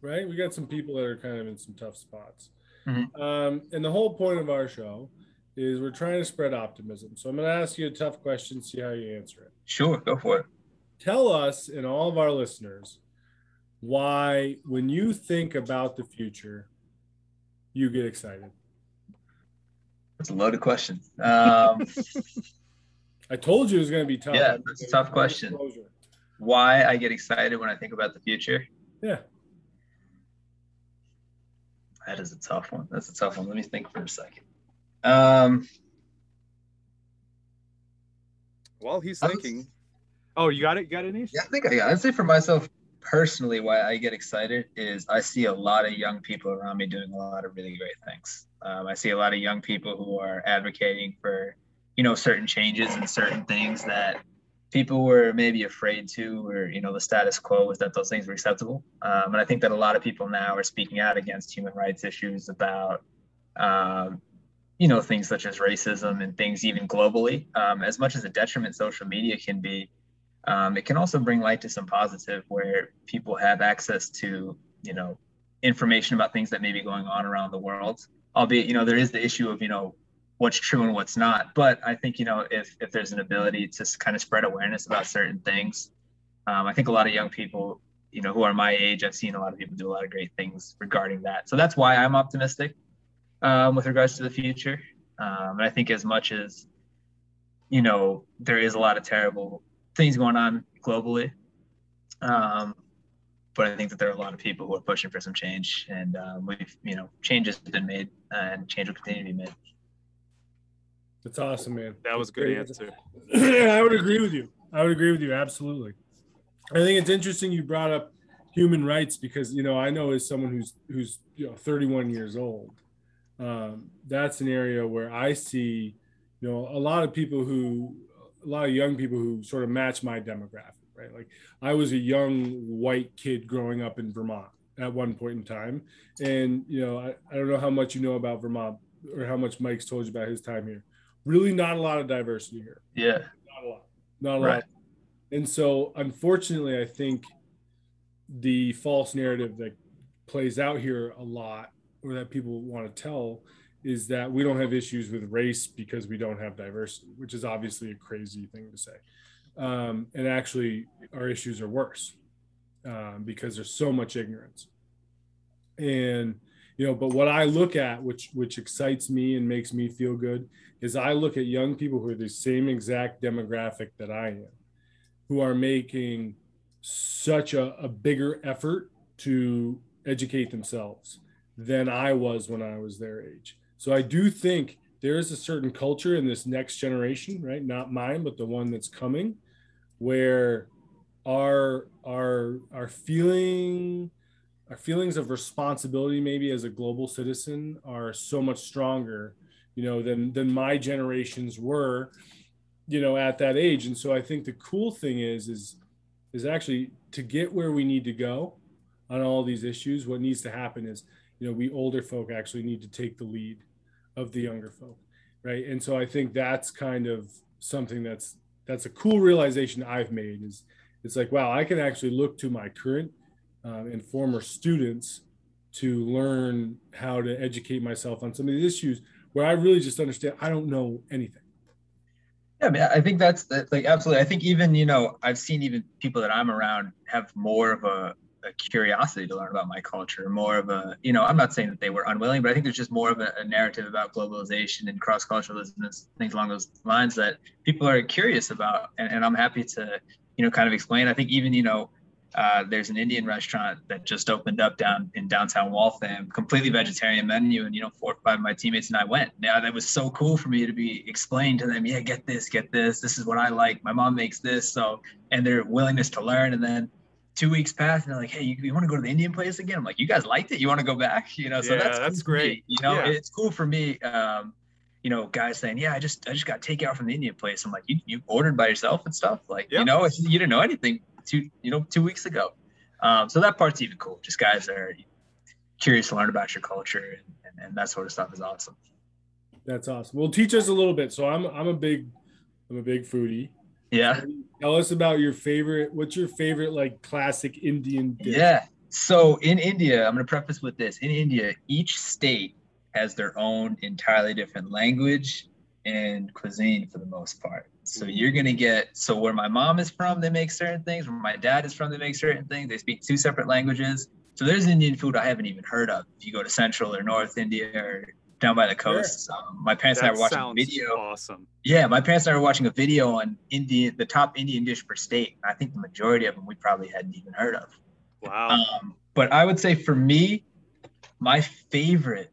Right? We got some people that are kind of in some tough spots. Mm-hmm. Um, and the whole point of our show is we're trying to spread optimism. So I'm going to ask you a tough question, see how you answer it. Sure, go for it. Tell us and all of our listeners why, when you think about the future, you get excited. That's a loaded question. Um, I told you it was going to be tough. Yeah, that's a tough question. Why I get excited when I think about the future? Yeah. That is a tough one. That's a tough one. Let me think for a second. Um, While he's thinking, oh, you got it. You got it, Nish? Yeah, I think I got. It. I'd say for myself personally, why I get excited is I see a lot of young people around me doing a lot of really great things. Um, I see a lot of young people who are advocating for, you know, certain changes and certain things that people were maybe afraid to, or you know, the status quo was that those things were acceptable. Um, and I think that a lot of people now are speaking out against human rights issues about, um, you know, things such as racism and things even globally. Um, as much as a detriment social media can be, um, it can also bring light to some positive where people have access to, you know, information about things that may be going on around the world albeit you know there is the issue of you know what's true and what's not. But i think you know if if there's an ability to kind of spread awareness about certain things um, i think a lot of young people you know who are my age i've seen a lot of people do a lot of great things regarding that. So that's why i'm optimistic um, with regards to the future. Um, and i think as much as you know there is a lot of terrible things going on globally um, but I think that there are a lot of people who are pushing for some change, and um, we've, you know, change has been made, and change will continue to be made. That's awesome, man. That was a good answer. I would agree with you. I would agree with you absolutely. I think it's interesting you brought up human rights because you know I know as someone who's who's you know 31 years old, um, that's an area where I see you know a lot of people who a lot of young people who sort of match my demographic right? Like I was a young white kid growing up in Vermont at one point in time. And, you know, I, I don't know how much you know about Vermont or how much Mike's told you about his time here. Really not a lot of diversity here. Yeah. Not a lot. Not a right. lot. And so unfortunately, I think the false narrative that plays out here a lot or that people want to tell is that we don't have issues with race because we don't have diversity, which is obviously a crazy thing to say um, and actually our issues are worse um, because there's so much ignorance. And you know but what i look at which which excites me and makes me feel good is i look at young people who are the same exact demographic that i am who are making such a, a bigger effort to educate themselves than i was when i was their age. So i do think there is a certain culture in this next generation right? Not mine but the one that's coming where our our our feeling our feelings of responsibility maybe as a global citizen are so much stronger you know than than my generations were you know at that age. And so i think the cool thing is is is actually to get where we need to go on all these issues what needs to happen is you know we older folk actually need to take the lead of the younger folk right? And so i think that's kind of something that's that's a cool realization I've made is it's like, wow, I can actually look to my current um, and former students to learn how to educate myself on some of these issues where I really just understand I don't know anything. Yeah, I mean, I think that's like absolutely. I think even you know I've seen even people that I'm around have more of a a curiosity to learn about my culture, more of a, you know, I'm not saying that they were unwilling, but I think there's just more of a, a narrative about globalization and cross culturalism and things along those lines that people are curious about. And, and I'm happy to, you know, kind of explain. I think even, you know, uh, there's an Indian restaurant that just opened up down in downtown Waltham, completely vegetarian menu. And, you know, four or five of my teammates and I went. Now that was so cool for me to be explained to them, yeah, get this, get this. This is what I like. My mom makes this. So, and their willingness to learn. And then, two weeks passed and they're like, Hey, you, you want to go to the Indian place again? I'm like, you guys liked it. You want to go back? You know, so yeah, that's, that's cool great. You know, yeah. it's cool for me. Um, you know, guys saying, yeah, I just, I just got takeout from the Indian place. I'm like, you, you ordered by yourself and stuff. Like, yep. you know, you didn't know anything two, you know, two weeks ago. Um, so that part's even cool. Just guys are curious to learn about your culture and, and, and that sort of stuff is awesome. That's awesome. Well, teach us a little bit. So I'm I'm a big I'm a big foodie. Yeah. Tell us about your favorite. What's your favorite like classic Indian dish? Yeah. So in India, I'm going to preface with this. In India, each state has their own entirely different language and cuisine for the most part. So mm-hmm. you're going to get so where my mom is from, they make certain things. Where my dad is from, they make certain things. They speak two separate languages. So there's Indian food I haven't even heard of. If you go to Central or North India or down by the coast, sure. um, my parents that and I were watching a video. Awesome. Yeah, my parents and I were watching a video on Indian, the top Indian dish per state. I think the majority of them we probably hadn't even heard of. Wow. Um, but I would say for me, my favorite,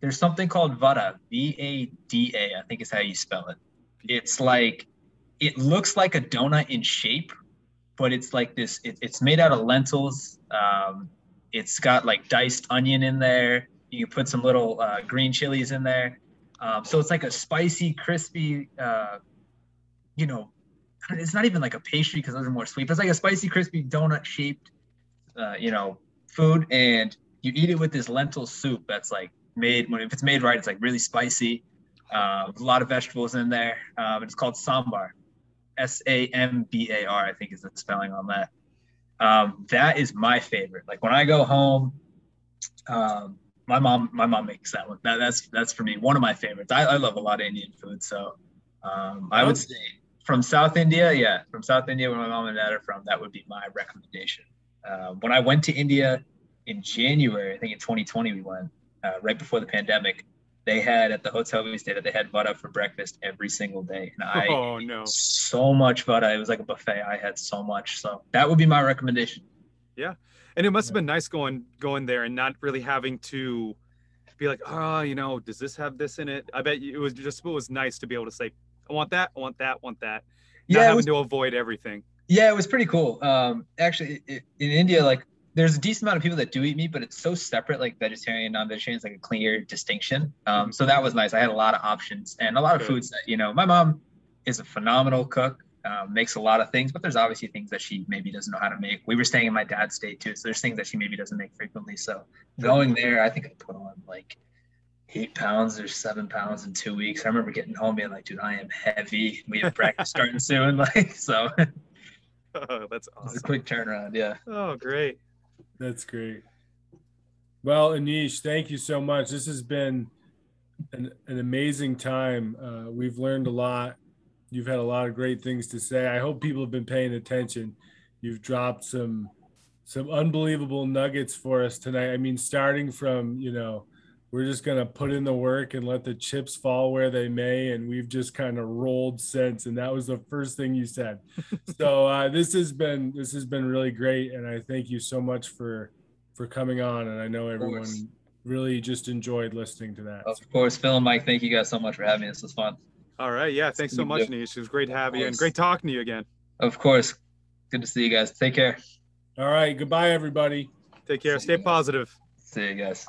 there's something called vada, V A D A, I think is how you spell it. It's like, it looks like a donut in shape, but it's like this, it, it's made out of lentils. Um, it's got like diced onion in there. You put some little uh, green chilies in there. Um, so it's like a spicy, crispy, uh, you know, it's not even like a pastry because those are more sweet, but it's like a spicy, crispy donut shaped uh, you know, food, and you eat it with this lentil soup that's like made when if it's made right, it's like really spicy. Uh, a lot of vegetables in there. Um, it's called sambar, S A M B A R, I think is the spelling on that. Um, that is my favorite. Like when I go home, um, my mom my mom makes that one. That, that's that's for me one of my favorites. I, I love a lot of Indian food, so um, I would say from South India, yeah, from South India, where my mom and dad are from, that would be my recommendation. Uh, when I went to India in January, I think in 2020 we went uh, right before the pandemic. They had at the hotel we stayed at, they had vada for breakfast every single day, and I oh no so much vada. It was like a buffet. I had so much, so that would be my recommendation. Yeah, and it must have been nice going going there and not really having to be like, oh, you know, does this have this in it? I bet you it was just it was nice to be able to say, I want that, I want that, I want that. Not yeah, having was, to avoid everything. Yeah, it was pretty cool. Um, actually, it, in India, like there's a decent amount of people that do eat meat, but it's so separate. Like vegetarian, non-vegetarian is like a clear distinction. Um, so that was nice. I had a lot of options and a lot of foods that you know. My mom is a phenomenal cook. Um, makes a lot of things, but there's obviously things that she maybe doesn't know how to make. We were staying in my dad's state too, so there's things that she maybe doesn't make frequently. So going there, I think I put on like eight pounds or seven pounds in two weeks. I remember getting home being like, dude, I am heavy. We have practice starting soon. Like, so Oh, that's awesome. It's a quick turnaround. Yeah. Oh, great. That's great. Well, Anish, thank you so much. This has been an, an amazing time. Uh, we've learned a lot. You've had a lot of great things to say. I hope people have been paying attention. You've dropped some some unbelievable nuggets for us tonight. I mean, starting from you know we're just going to put in the work and let the chips fall where they may and we've just kind of rolled since and that was the first thing you said so uh, this has been this has been really great and i thank you so much for for coming on and i know everyone really just enjoyed listening to that of course phil and mike thank you guys so much for having me this was fun all right. Yeah thanks so much nish. It was great to have you and great talking to you again. Of course. Good to see you guys. Take care. All right. Goodbye everybody. Take care. Stay positive. See you guys